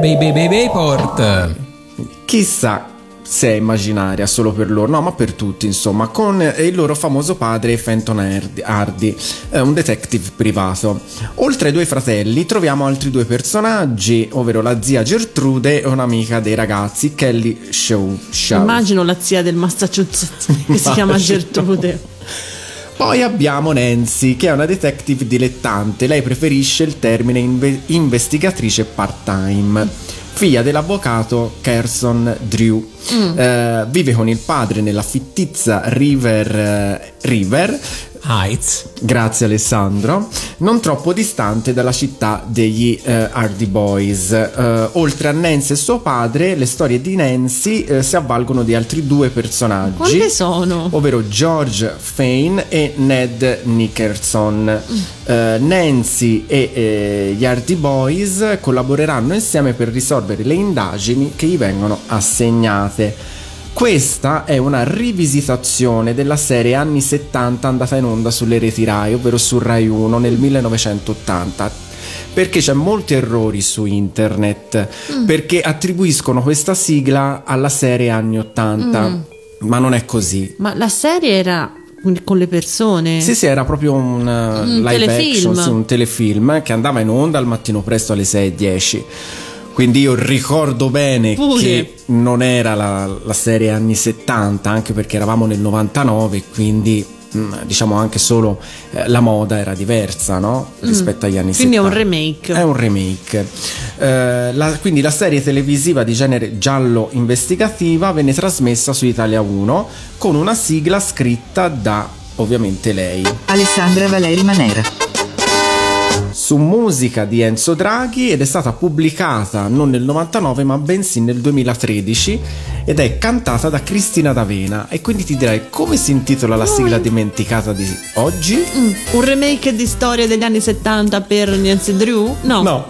Baby Baby Bayport. chissà se è immaginaria solo per loro, no, ma per tutti, insomma, con eh, il loro famoso padre Fenton Hardy, eh, un detective privato. Oltre ai due fratelli troviamo altri due personaggi, ovvero la zia Gertrude e un'amica dei ragazzi, Kelly Shaw. Immagino la zia del Massachusetts che si chiama. Gertrude. Poi abbiamo Nancy, che è una detective dilettante. Lei preferisce il termine inve- investigatrice part-time. Figlia dell'avvocato Carson Drew. Mm. Eh, vive con il padre nella fittizia River, eh, River Heights. Grazie Alessandro. Non troppo distante dalla città degli eh, Hardy Boys. Eh, oltre a Nancy e suo padre, le storie di Nancy eh, si avvalgono di altri due personaggi. Quante sono? Ovvero George Fane e Ned Nickerson. Eh, Nancy e eh, gli Hardy Boys collaboreranno insieme per risolvere le indagini che gli vengono assegnate. Questa è una rivisitazione della serie anni 70 andata in onda sulle reti Rai, ovvero su Rai 1 nel 1980. Perché c'è molti errori su internet, Mm. perché attribuiscono questa sigla alla serie anni 80, Mm. ma non è così. Ma la serie era con le persone? Sì, sì, era proprio un, uh, Un live telefilm. action, un telefilm che andava in onda al mattino presto alle 6.10. Quindi io ricordo bene Pure. che non era la, la serie anni 70, anche perché eravamo nel 99, quindi mm, diciamo anche solo eh, la moda era diversa, no? Rispetto agli anni Mm. Quindi è 70. un remake. È un remake. Eh, la- quindi la serie televisiva di genere giallo investigativa venne trasmessa su Italia 1 con una sigla scritta da ovviamente lei. Alessandra Valeri Manera. Su musica di Enzo Draghi ed è stata pubblicata non nel 99 ma bensì nel 2013 ed è cantata da Cristina D'Avena e quindi ti direi come si intitola la sigla dimenticata di oggi? Mm, Un remake di storia degli anni 70 per Nancy Drew? No. No,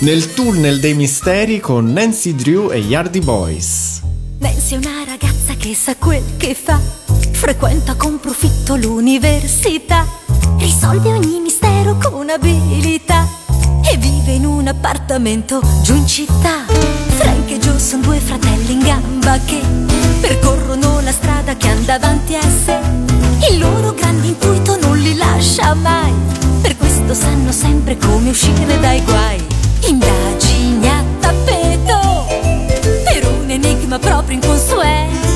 nel tunnel dei misteri con Nancy Drew e gli Hardy Boys. Nancy è una ragazza che sa quel che fa, frequenta con profitto l'università, risolve ogni mistero con abilità e vive in un appartamento giù in città. Frank e Joe sono due fratelli in gamba che percorrono la strada che anda davanti a sé. Il loro grande intuito non li lascia mai, per questo sanno sempre come uscire dai guai. Indagini a tappeto per un enigma proprio inconsueto.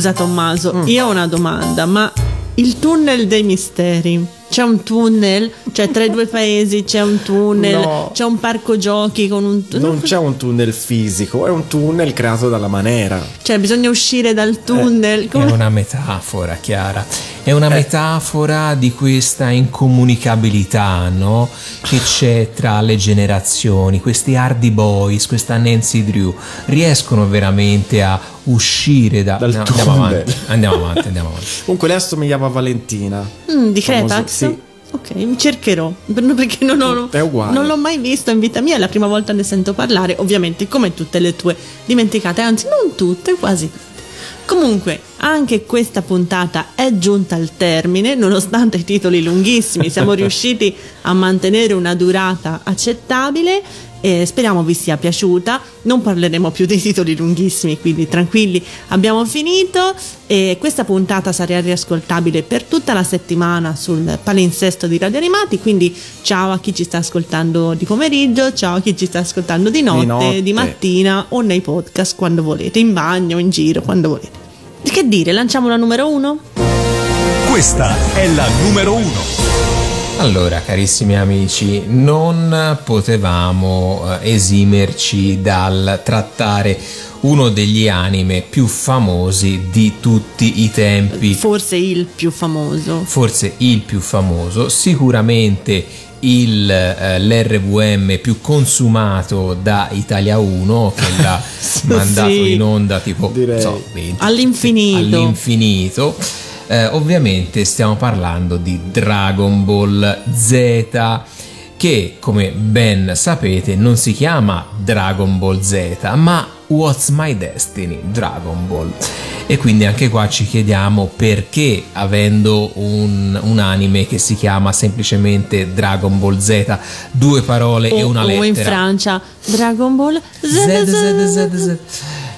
Scusa Tommaso, Mm. io ho una domanda, ma il tunnel dei misteri, c'è un tunnel? Cioè tra i due paesi c'è un tunnel? No. C'è un parco giochi con un... Non c'è un tunnel fisico, è un tunnel creato dalla manera. Cioè bisogna uscire dal tunnel? È Come- una metafora, Chiara. È una metafora di questa incomunicabilità, no? Che c'è tra le generazioni. Questi Hardy Boys, questa Nancy Drew, riescono veramente a uscire da... Dal no, andiamo avanti, andiamo avanti, andiamo avanti. [LAUGHS] Comunque lei assomigliava a Valentina. Mm, di Cretax? sì. Ok, mi cercherò per- perché non, ho- È uguale. non l'ho mai visto in vita mia, è la prima volta ne sento parlare, ovviamente come tutte le tue dimenticate, anzi non tutte, quasi tutte. Comunque, anche questa puntata è giunta al termine, nonostante i titoli lunghissimi, siamo [LAUGHS] riusciti a mantenere una durata accettabile. E speriamo vi sia piaciuta. Non parleremo più dei titoli lunghissimi, quindi tranquilli, abbiamo finito. E questa puntata sarà riascoltabile per tutta la settimana sul palinsesto di Radio Animati. Quindi, ciao a chi ci sta ascoltando di pomeriggio, ciao a chi ci sta ascoltando di notte, di, notte. mattina o nei podcast quando volete, in bagno, in giro, quando volete. Che dire, lanciamo la numero uno? Questa è la numero uno. Allora, carissimi amici, non potevamo eh, esimerci dal trattare uno degli anime più famosi di tutti i tempi. Forse il più famoso. Forse il più famoso, sicuramente il, eh, l'RVM più consumato da Italia 1 che l'ha [LAUGHS] mandato Sì. in onda tipo so, 20, All'infinito. all'infinito. Eh, ovviamente stiamo parlando di Dragon Ball Z che come ben sapete non si chiama Dragon Ball Z ma What's My Destiny Dragon Ball e quindi anche qua ci chiediamo perché avendo un, un anime che si chiama semplicemente Dragon Ball Z due parole e una o, lettera o in Francia Dragon Ball Z, Z, Z, Z, Z. Eh,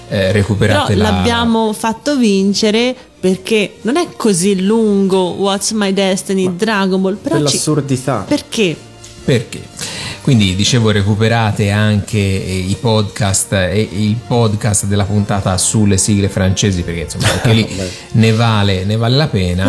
Però recuperatela l'abbiamo fatto vincere perché non è così lungo What's My Destiny Dragon Ball però Per ci- l'assurdità. perché Perché? Quindi dicevo recuperate anche eh, i podcast e il podcast della puntata sulle sigle francesi perché insomma anche lì [LAUGHS] ne vale, ne vale la pena.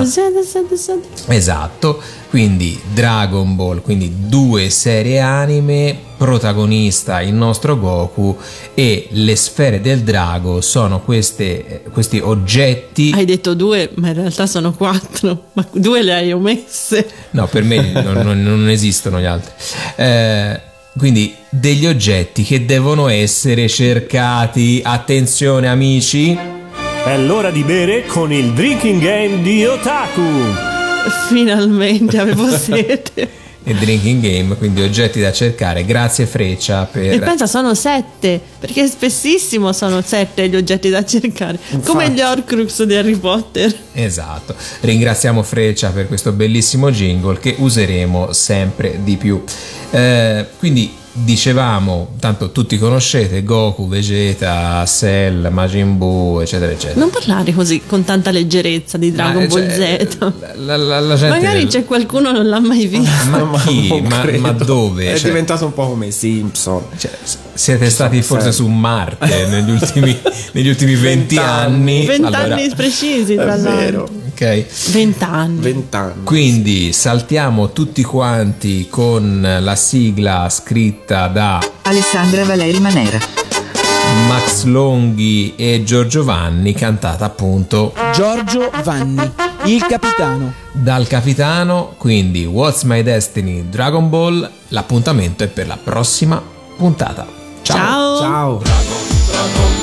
Esatto, quindi Dragon Ball, quindi due serie anime, protagonista il nostro Goku e le sfere del drago sono queste, questi oggetti hai detto due ma in realtà sono quattro ma due le hai omesse No, per me [LAUGHS] non, non- non esistono gli altri. Eh, quindi degli oggetti che devono essere cercati. Attenzione amici. È l'ora di bere con il drinking game di Otaku. finalmente avevo [LAUGHS] sete E drinking game, quindi oggetti da cercare. Grazie Freccia e per... pensa sono sette perché spessissimo sono sette gli oggetti da cercare come gli Horcrux di Harry Potter Esatto. Ringraziamo Freccia per questo bellissimo jingle che useremo sempre di più. Eh, quindi dicevamo, tanto tutti conoscete Goku, Vegeta, Cell, Majin Buu, eccetera, eccetera. Non parlare così con tanta leggerezza di Dragon Ma, Ball cioè, Z. La, la- la gente Magari c'è qualcuno che non l'ha mai visto. Ma chi? [LAUGHS] non Ma, ma dove? È Cioè, diventato un po' come i Simpson. Siete stati forse sempre. su Marte [LAUGHS] negli ultimi, negli ultimi 20 anni. Vent'anni Allora, precisi, tra È vero. l'altro. ok. Vent'anni. Vent'anni. Quindi saltiamo tutti quanti con la sigla scritta da Alessandra Valeri Manera. Max Longhi e Giorgio Vanni, cantata appunto Giorgio Vanni, il capitano. dal capitano. Quindi What's My Destiny Dragon Ball. L'appuntamento è per la prossima puntata. Ciao. Ciao. Ciao.